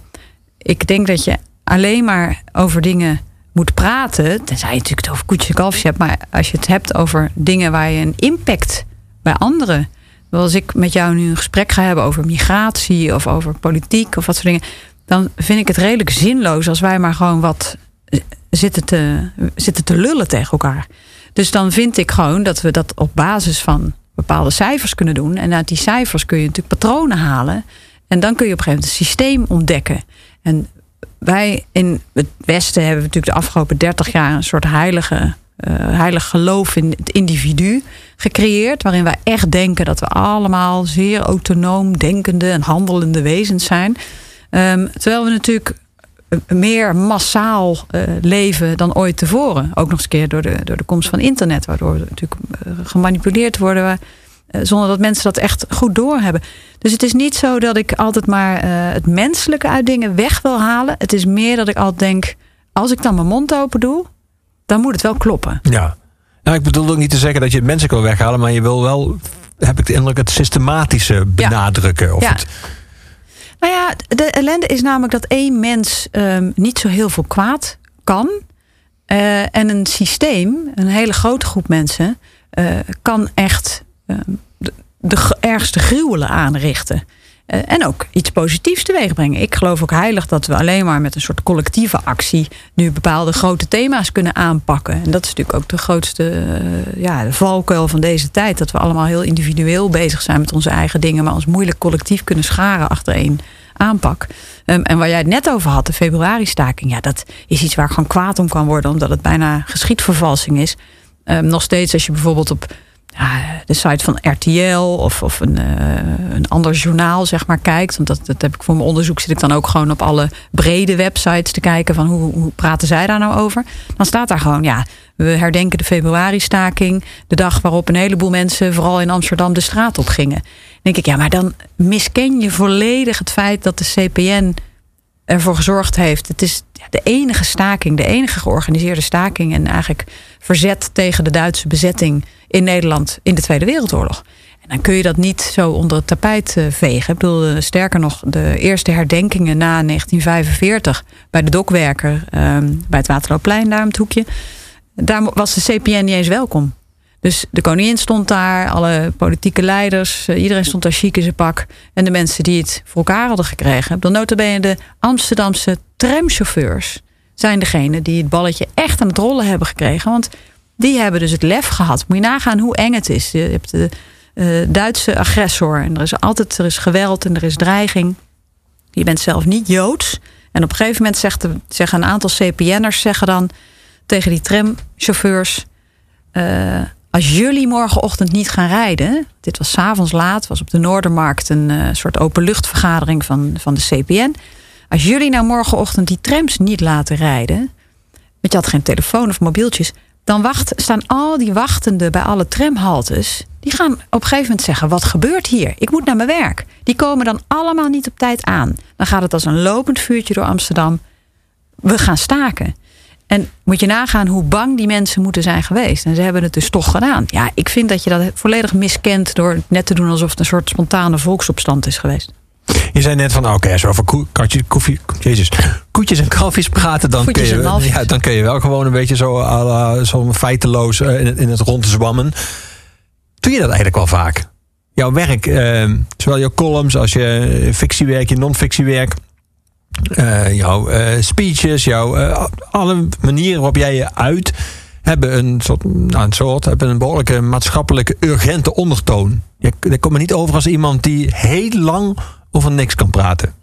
ik denk dat je alleen maar over dingen moet praten, tenzij je natuurlijk het over koetjes en kalfjes hebt, maar als je het hebt over dingen waar je een impact bij anderen. Als ik met jou nu een gesprek ga hebben over migratie of over politiek of wat soort dingen, dan vind ik het redelijk zinloos als wij maar gewoon wat eh, zitten te, zitten te lullen tegen elkaar. Dus dan vind ik gewoon dat we dat op basis van bepaalde cijfers kunnen doen. En uit die cijfers kun je natuurlijk patronen halen. En dan kun je op een gegeven moment een systeem ontdekken. En wij in het Westen hebben natuurlijk de afgelopen 30 jaar een soort heilige, heilig geloof in het individu gecreëerd. Waarin wij echt denken dat we allemaal zeer autonoom denkende en handelende wezens zijn. Ehm, terwijl we natuurlijk meer massaal eh, leven dan ooit tevoren. Ook nog eens een keer door de, door de komst van internet, waardoor we natuurlijk eh, gemanipuleerd worden. eh, zonder dat mensen dat echt goed doorhebben. Dus het is niet zo dat ik altijd maar eh, het menselijke uit dingen weg wil halen. Het is meer dat ik altijd denk, als ik dan mijn mond open doe, dan moet het wel kloppen. Ja. Nou, ik bedoel ook niet te zeggen dat je menselijk wil weghalen, maar je wil wel, heb ik de indruk, het systematische benadrukken. Of Ja. het, Nou ja, de ellende is namelijk dat één mens ehm, niet zo heel veel kwaad kan. Eh, en een systeem, een hele grote groep mensen, eh, kan echt ehm, de, ergste gruwelen aanrichten. Eh, en ook iets positiefs teweeg brengen. Ik geloof ook heilig dat we alleen maar met een soort collectieve actie nu bepaalde grote thema's kunnen aanpakken. En dat is natuurlijk ook de grootste eh, ja, de valkuil van deze tijd. Dat we allemaal heel individueel bezig zijn met onze eigen dingen, maar ons moeilijk collectief kunnen scharen achter één aanpak. Ehm, en waar jij het net over had, de februari-staking, ja, dat is iets waar ik gewoon kwaad om kan worden, omdat het bijna geschiedvervalsing is. Ehm, nog steeds als je bijvoorbeeld op de site van RTL of, of een, eh, een ander journaal zeg maar kijkt. Want dat, dat heb ik voor mijn onderzoek zit ik dan ook gewoon op alle brede websites te kijken van hoe, hoe praten zij daar nou over. Dan staat daar gewoon, ja, we herdenken de februari-staking. De dag waarop een heleboel mensen, vooral in Amsterdam, de straat op gingen. Dan denk ik, ja, maar dan misken je volledig het feit dat de CPN ervoor gezorgd heeft. Het is de enige staking, de enige georganiseerde staking en eigenlijk verzet tegen de Duitse bezetting in Nederland in de Tweede Wereldoorlog. En dan kun je dat niet zo onder het tapijt eh, vegen. Ik bedoel, eh, sterker nog, de eerste herdenkingen na 1945 bij de dokwerker ehm, bij het Waterloopplein, daar om het hoekje. Daar was de CPN niet eens welkom. Dus de koningin stond daar, alle politieke leiders, eh, iedereen stond daar chic in zijn pak. En de mensen die het voor elkaar hadden gekregen. Dan notabene de Amsterdamse tramchauffeurs zijn degene die het balletje echt aan het rollen hebben gekregen. Want die hebben dus het lef gehad. Moet je nagaan hoe eng het is. Je hebt de eh, Duitse agressor en er is altijd er is geweld en er is dreiging. Je bent zelf niet Joods. En op een gegeven moment zegt de, zeggen een aantal CPN'ers zeggen dan tegen die tramchauffeurs... eh, als jullie morgenochtend niet gaan rijden... dit was s'avonds laat, was op de Noordermarkt... een eh, soort openluchtvergadering van, van de CPN... als jullie nou morgenochtend die trams niet laten rijden... want je had geen telefoon of mobieltjes... dan wacht, staan al die wachtenden bij alle tramhaltes... die gaan op een gegeven moment zeggen... wat gebeurt hier? Ik moet naar mijn werk. Die komen dan allemaal niet op tijd aan. Dan gaat het als een lopend vuurtje door Amsterdam. We gaan staken. En moet je nagaan hoe bang die mensen moeten zijn geweest. En ze hebben het dus toch gedaan. Ja, ik vind dat je dat volledig miskent... door net te doen alsof het een soort spontane volksopstand is geweest. je zei net van, nou, oké, als we over koe, katje, koffie, jezus, koetjes en kalfjes praten, dan kun, Voetjes je, ja, dan kun je wel gewoon een beetje zo, zo feiteloos eh, in het, in het rond zwammen. Doe je dat eigenlijk wel vaak? Jouw werk, eh, zowel jouw columns als je fictiewerk, je non-fictiewerk, eh, jouw eh, speeches, jouw eh, alle manieren waarop jij je uit, hebben een soort, nou, een soort, hebben een behoorlijke maatschappelijke urgente ondertoon. Je, komt me niet over als iemand die heel lang over niks kan praten.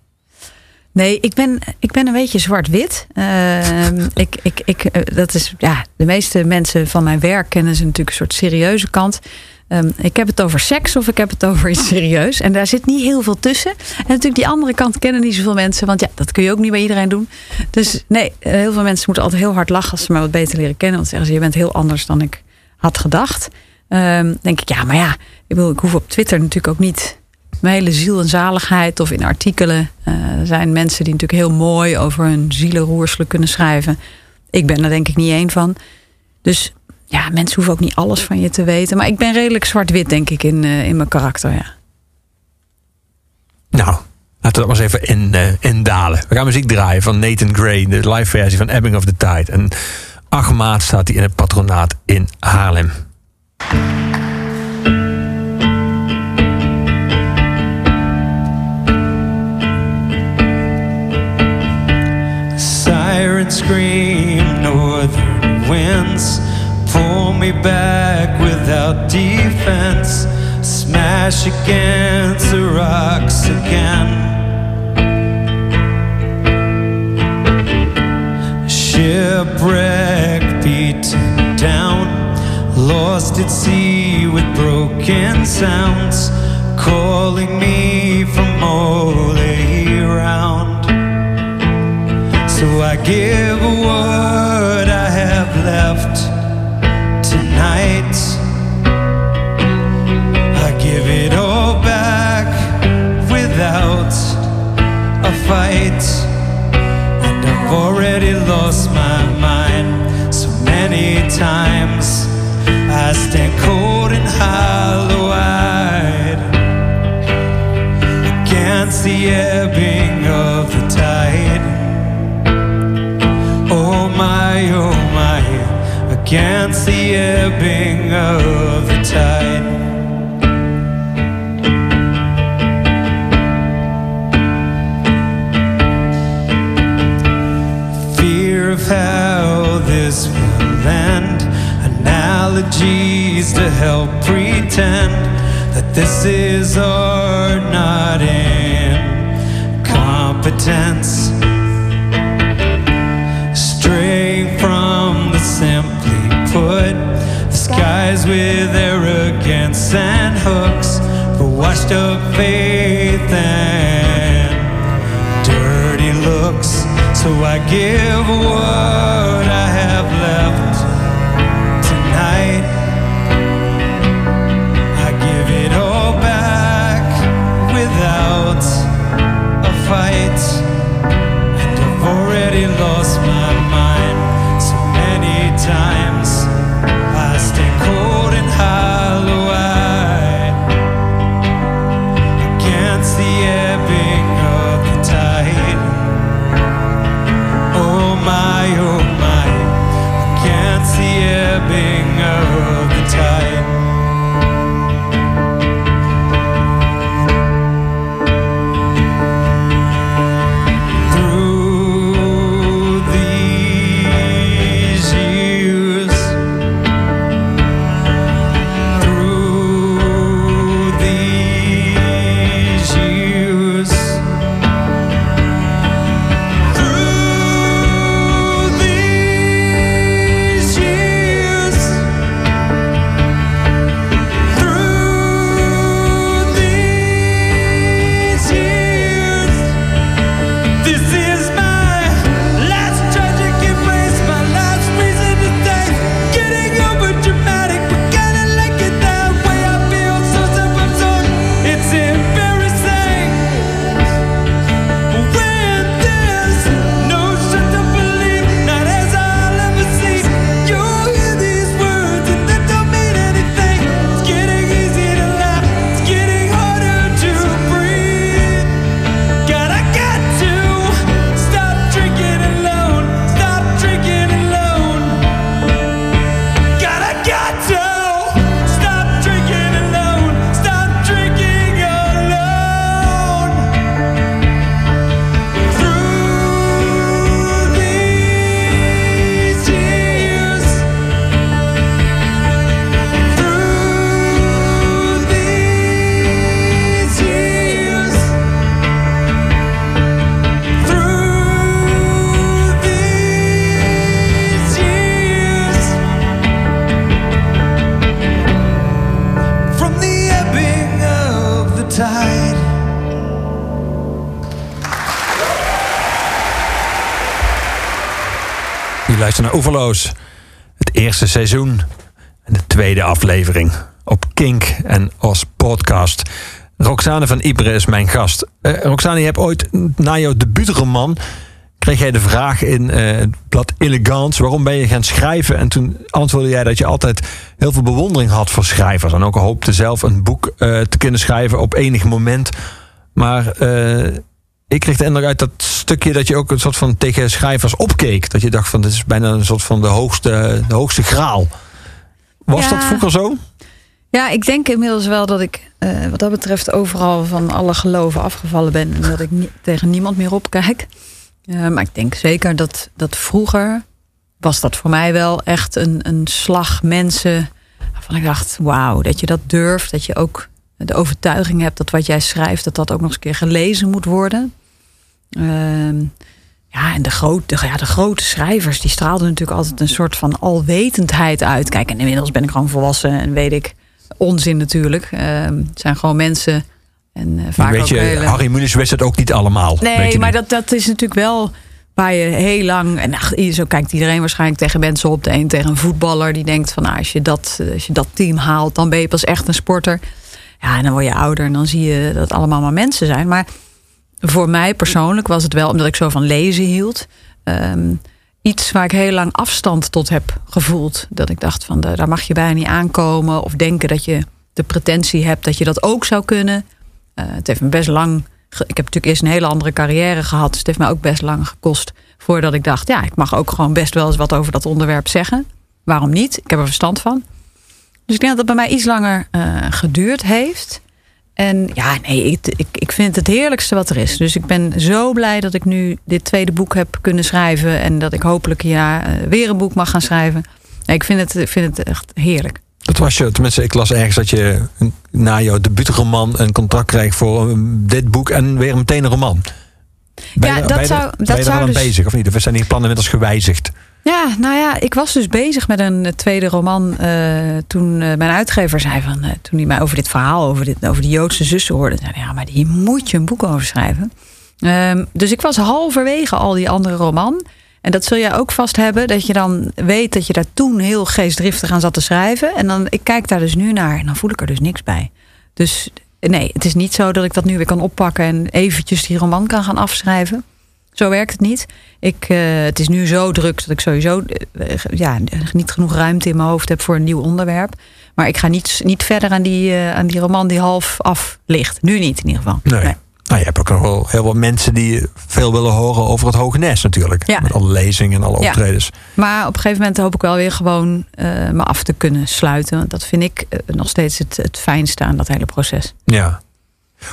Nee, ik ben, ik ben een beetje zwart-wit. Ehm, ik, ik, ik, dat is, ja, de meeste mensen van mijn werk kennen ze natuurlijk een soort serieuze kant. Ehm, ik heb het over seks of ik heb het over iets serieus. En daar zit niet heel veel tussen. En natuurlijk die andere kant kennen niet zoveel mensen. Want ja, dat kun je ook niet bij iedereen doen. Dus nee, eh, heel veel mensen moeten altijd heel hard lachen als ze mij wat beter leren kennen. Want zeggen ze, je bent heel anders dan ik had gedacht. Ehm, denk ik, ja, maar ja, ik, bedoel, ik hoef op Twitter natuurlijk ook niet mijn hele ziel en zaligheid. Of in artikelen er zijn mensen die natuurlijk heel mooi over hun zielenroerselen kunnen schrijven. Ik ben er denk ik niet één van. Dus ja, mensen hoeven ook niet alles van je te weten. Maar ik ben redelijk zwart-wit, denk ik, in, eh, in mijn karakter. Ja. Nou, laten we dat maar eens even in, eh, indalen. We gaan muziek draaien van Nathan Gray, de live versie van Ebbing of the Tide. En 8 maart staat hij in het patronaat in Haarlem. Sirens scream, northern winds me back without defense. Smash against the rocks again. Shipwreck beaten down, lost at sea with broken sounds, calling me from all around. So I give fight. And I've already lost my mind so many times. I stand cold and hollow eyed against the ebbing of the tide. Oh my, oh my, against the ebbing of the tide. Analogies to help pretend that this is art, not incompetence straying from the simply put the skies with arrogance and hooks for washed up faith and dirty looks. So i give what i Oeverloos. Het eerste seizoen en de tweede aflevering op Kink en als podcast. Roxane van Ibre is mijn gast. Eh, Roxane, je hebt ooit na jouw debuutroman... kreeg jij de vraag in eh, het blad Elegance... waarom ben je gaan schrijven? En toen antwoordde jij dat je altijd heel veel bewondering had voor schrijvers... en ook hoopte zelf een boek eh, te kunnen schrijven op enig moment. Maar ik kreeg de indruk uit dat stukje dat je ook een soort van tegen schrijvers opkeek. Dat je dacht van dit is bijna een soort van de hoogste, de hoogste graal. Was Ja. dat vroeger zo? Ja, ik denk inmiddels wel dat ik eh, wat dat betreft overal van alle geloven afgevallen ben. En dat ik tegen niemand meer opkijk. Eh, maar ik denk zeker dat, dat vroeger was dat voor mij wel echt een, een slag mensen. Waarvan ik dacht, wauw, dat je dat durft. Dat je ook de overtuiging hebt dat wat jij schrijft, dat dat ook nog eens een keer gelezen moet worden. Ehm, ja, en de, grote, ja, de grote schrijvers, die straalden natuurlijk altijd een soort van alwetendheid uit. Kijk, en inmiddels ben ik gewoon volwassen en weet ik onzin natuurlijk. Ehm, het zijn gewoon mensen. En eh, vaak weet ook je, hele... Harry Mulisch wist het ook niet allemaal. Nee, maar dat, dat is natuurlijk wel waar je heel lang. En zo kijkt iedereen waarschijnlijk tegen mensen op. De een tegen een voetballer die denkt van nou, als, je dat, als je dat team haalt, dan ben je pas echt een sporter. Ja, en dan word je ouder en dan zie je dat het allemaal maar mensen zijn. Maar voor mij persoonlijk was het wel, omdat ik zo van lezen hield. ehm, iets waar ik heel lang afstand tot heb gevoeld. Dat ik dacht van daar mag je bijna niet aankomen. Of denken dat je de pretentie hebt dat je dat ook zou kunnen. Eh, het heeft me best lang. Ik heb natuurlijk eerst een hele andere carrière gehad. Dus het heeft me ook best lang gekost. Voordat ik dacht, ja, ik mag ook gewoon best wel eens wat over dat onderwerp zeggen. Waarom niet? Ik heb er verstand van. Dus ik denk dat het bij mij iets langer eh, geduurd heeft. En ja, nee, ik, ik, ik vind het het heerlijkste wat er is. Dus ik ben zo blij dat ik nu dit tweede boek heb kunnen schrijven. En dat ik hopelijk ja, eh, weer een boek mag gaan schrijven. Nee, ik vind het, ik vind het echt heerlijk. Dat was je, tenminste, ik las ergens dat je na jouw debuutroman een contract kreeg voor dit boek en weer meteen een roman. Ben Ja, je, dat je, zou- dat je er zou dus- bezig of niet? Of zijn die plannen inmiddels gewijzigd? Ja, nou ja, ik was dus bezig met een eh, tweede roman. eh, toen eh, mijn uitgever zei van. toen hij mij over dit verhaal, over, dit, over die Joodse zussen hoorde. zei ja, maar hier moet je een boek over schrijven. Ehm, dus ik was halverwege al die andere roman. En dat zul jij ook vast hebben. Dat je dan weet dat je daar toen heel geestdriftig aan zat te schrijven. En dan, ik kijk daar dus nu naar en dan voel ik er dus niks bij. Dus nee, het is niet zo dat ik dat nu weer kan oppakken. En eventjes die roman kan gaan afschrijven. Zo werkt het niet. Ik, eh, het is nu zo druk dat ik sowieso eh, ja, niet genoeg ruimte in mijn hoofd heb voor een nieuw onderwerp. Maar ik ga niet, niet verder aan die, eh, aan die roman die half af ligt. Nu niet in ieder geval. Nee. Nou, je hebt ook nog wel heel wat mensen die veel willen horen over het Hoge Nes natuurlijk. Ja. Met alle lezingen en alle Ja. optredens. Maar op een gegeven moment hoop ik wel weer gewoon me af te kunnen sluiten. Want dat vind ik nog steeds het, het fijnste aan dat hele proces. Ja.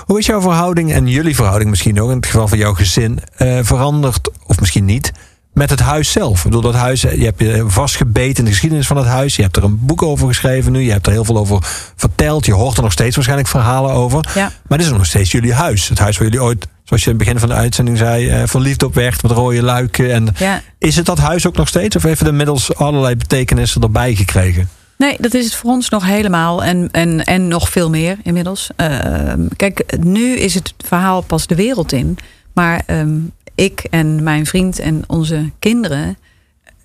Hoe is jouw verhouding en jullie verhouding misschien ook, in het geval van jouw gezin, eh, veranderd, of misschien niet, met het huis zelf? Ik bedoel, dat huis, eh, je hebt je vastgebeten in de geschiedenis van het huis. Je hebt er een boek over geschreven nu. Je hebt er heel veel over verteld. Je hoort er nog steeds waarschijnlijk verhalen over. Ja. Maar dit is nog steeds jullie huis. Het huis waar jullie ooit, zoals je in het begin van de uitzending zei, eh, verliefd op werd met rode luiken. En Ja. Is het dat huis ook nog steeds? Of heeft het inmiddels allerlei betekenissen erbij gekregen? Nee, dat is het voor ons nog helemaal. En, en, en nog veel meer inmiddels. Ehm, kijk, nu is het verhaal pas de wereld in. Maar ehm, ik en mijn vriend en onze kinderen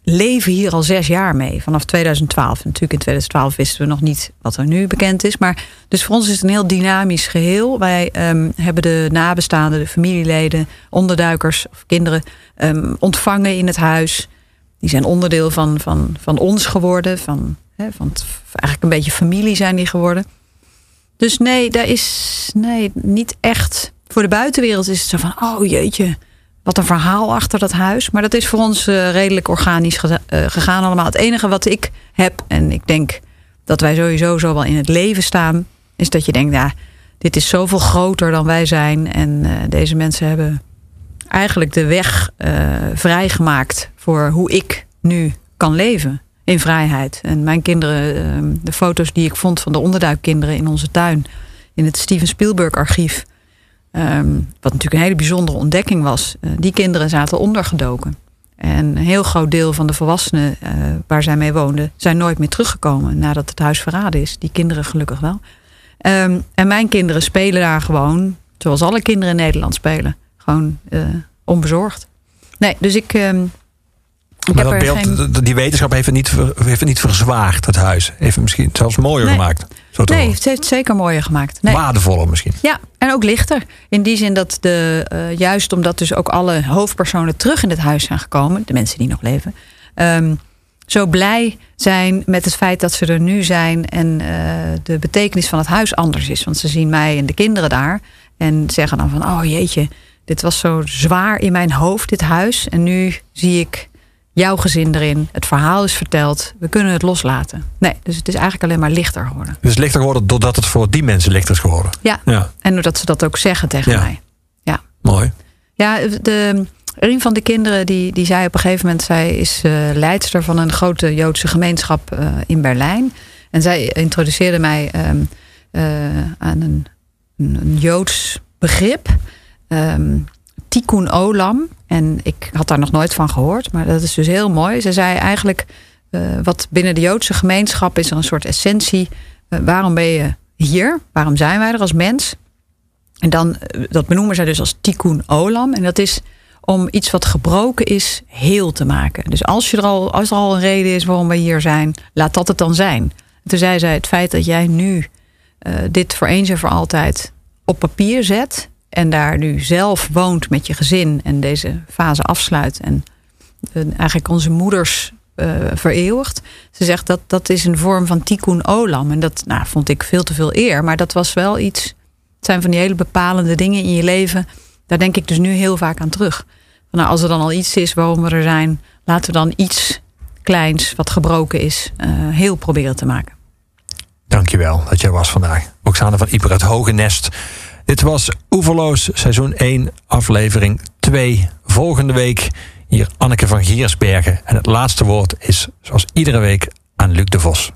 leven hier al zes jaar mee. Vanaf 2012. Natuurlijk in 2012 wisten we nog niet wat er nu bekend is. Maar dus voor ons is het een heel dynamisch geheel. Wij ehm, hebben de nabestaanden, de familieleden, onderduikers of kinderen ontvangen in het huis. Die zijn onderdeel van, van, van ons geworden. Van, hè, van het- eigenlijk een beetje familie zijn die geworden. Dus nee, daar is nee, niet echt. Voor de buitenwereld is het zo van: oh jeetje, wat een verhaal achter dat huis. Maar dat is voor ons eh, redelijk organisch eh, gegaan allemaal. Het enige wat ik heb, en ik denk dat wij sowieso zo wel in het leven staan, is dat je denkt: ja, dit is zoveel groter dan wij zijn. En eh, deze mensen hebben eigenlijk de weg vrijgemaakt voor hoe ik nu kan leven in vrijheid. En mijn kinderen, eh, de foto's die ik vond van de onderduikkinderen in onze tuin, in het Steven Spielberg archief, ehm, wat natuurlijk een hele bijzondere ontdekking was, eh, die kinderen zaten ondergedoken. En een heel groot deel van de volwassenen eh, waar zij mee woonden, zijn nooit meer teruggekomen nadat het huis verraden is. Die kinderen gelukkig wel. Ehm, en mijn kinderen spelen daar gewoon, zoals alle kinderen in Nederland spelen. Gewoon eh, onbezorgd. Nee, dus ik, ehm, Maar dat beeld, geen- die wetenschap heeft het niet, heeft het niet verzwaard, het huis. Heeft het misschien zelfs mooier Nee. gemaakt. Zo Nee, horen. het heeft het zeker mooier gemaakt. Nee. Waardevoller misschien. Ja, en ook lichter. In die zin dat de, eh, juist omdat dus ook alle hoofdpersonen terug in het huis zijn gekomen, de mensen die nog leven, ehm, zo blij zijn met het feit dat ze er nu zijn en eh, de betekenis van het huis anders is. Want ze zien mij en de kinderen daar en zeggen dan van, oh jeetje, dit was zo zwaar in mijn hoofd, dit huis. En nu zie ik jouw gezin erin. Het verhaal is verteld. We kunnen het loslaten. Nee, dus het is eigenlijk alleen maar lichter geworden. Is lichter geworden doordat het voor die mensen lichter is geworden. Ja, Ja, en doordat ze dat ook zeggen tegen Ja. mij. Ja. mooi. Ja, de, een van de kinderen die, die zei op een gegeven moment... zij is eh, leidster van een grote Joodse gemeenschap eh, in Berlijn. En zij introduceerde mij ehm, eh, aan een, een, een Joods begrip. ehm Tikkun Olam. En ik had daar nog nooit van gehoord. Maar dat is dus heel mooi. Ze zei eigenlijk... eh, wat binnen de Joodse gemeenschap is er een soort essentie. Eh, waarom ben je hier? Waarom zijn wij er als mens? En dan, eh, dat benoemen zij dus als tikkun olam. En dat is om iets wat gebroken is, heel te maken. Dus als, je er al, als er al een reden is waarom we hier zijn, laat dat het dan zijn. En toen zei zij, het feit dat jij nu dit voor eens en voor altijd op papier zet... en daar nu zelf woont met je gezin en deze fase afsluit... en eh, eigenlijk onze moeders eh, vereeuwigt. Ze zegt dat dat is een vorm van tikkun olam. En dat nou, vond ik veel te veel eer. Maar dat was wel iets... Het zijn van die hele bepalende dingen in je leven. Daar denk ik dus nu heel vaak aan terug. Nou, als er dan al iets is waarom we er zijn... laten we dan iets kleins wat gebroken is... eh, heel proberen te maken. Dankjewel dat jij was vandaag. Oksana van Ieper, het Hoge Nest. Dit was Oeverloos, seizoen 1, aflevering 2. Volgende week hier Anneke van Giersbergen. En het laatste woord is, zoals iedere week, aan Luc de Vos.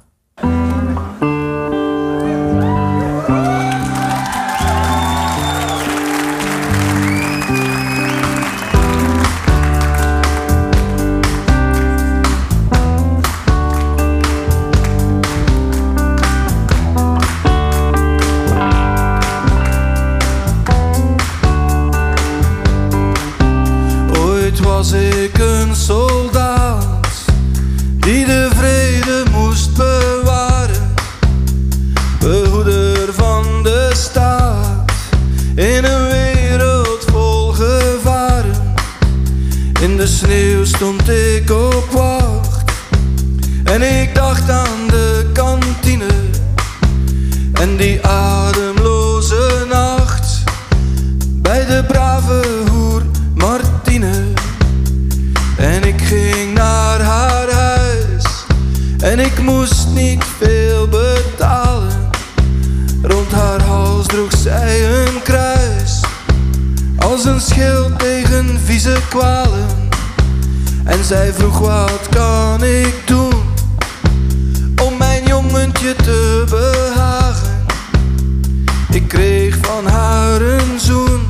Soldaat die de vrede moest bewaren, behoeder van de staat in een wereld vol gevaren. In de sneeuw stond ik op wacht en ik dacht aan de kantine en die ademloze moest niet veel betalen. Rond haar hals droeg zij een kruis als een schild tegen vieze kwalen. En zij vroeg wat kan ik doen om mijn jongentje te behagen. Ik kreeg van haar een zoen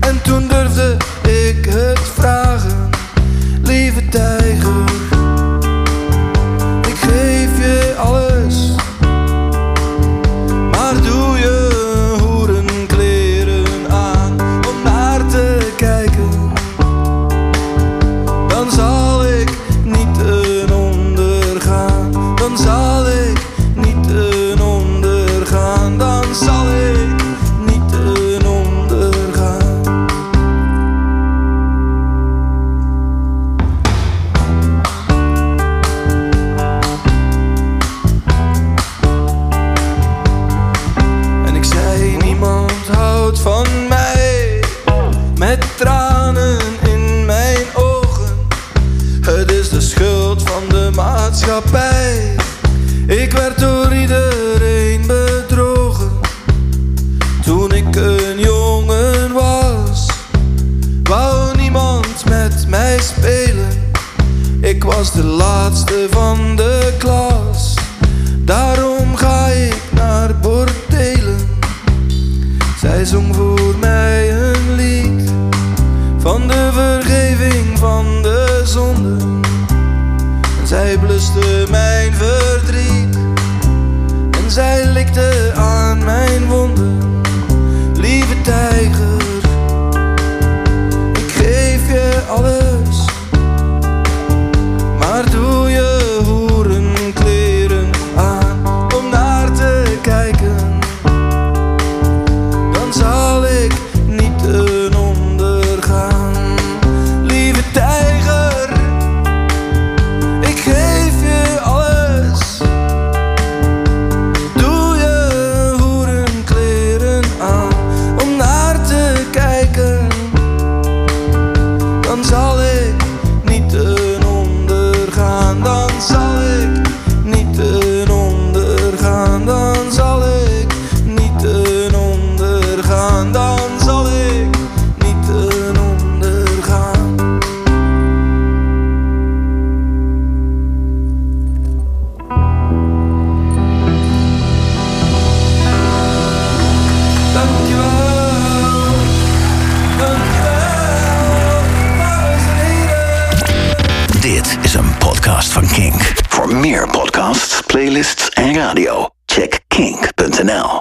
en toen durfde ik het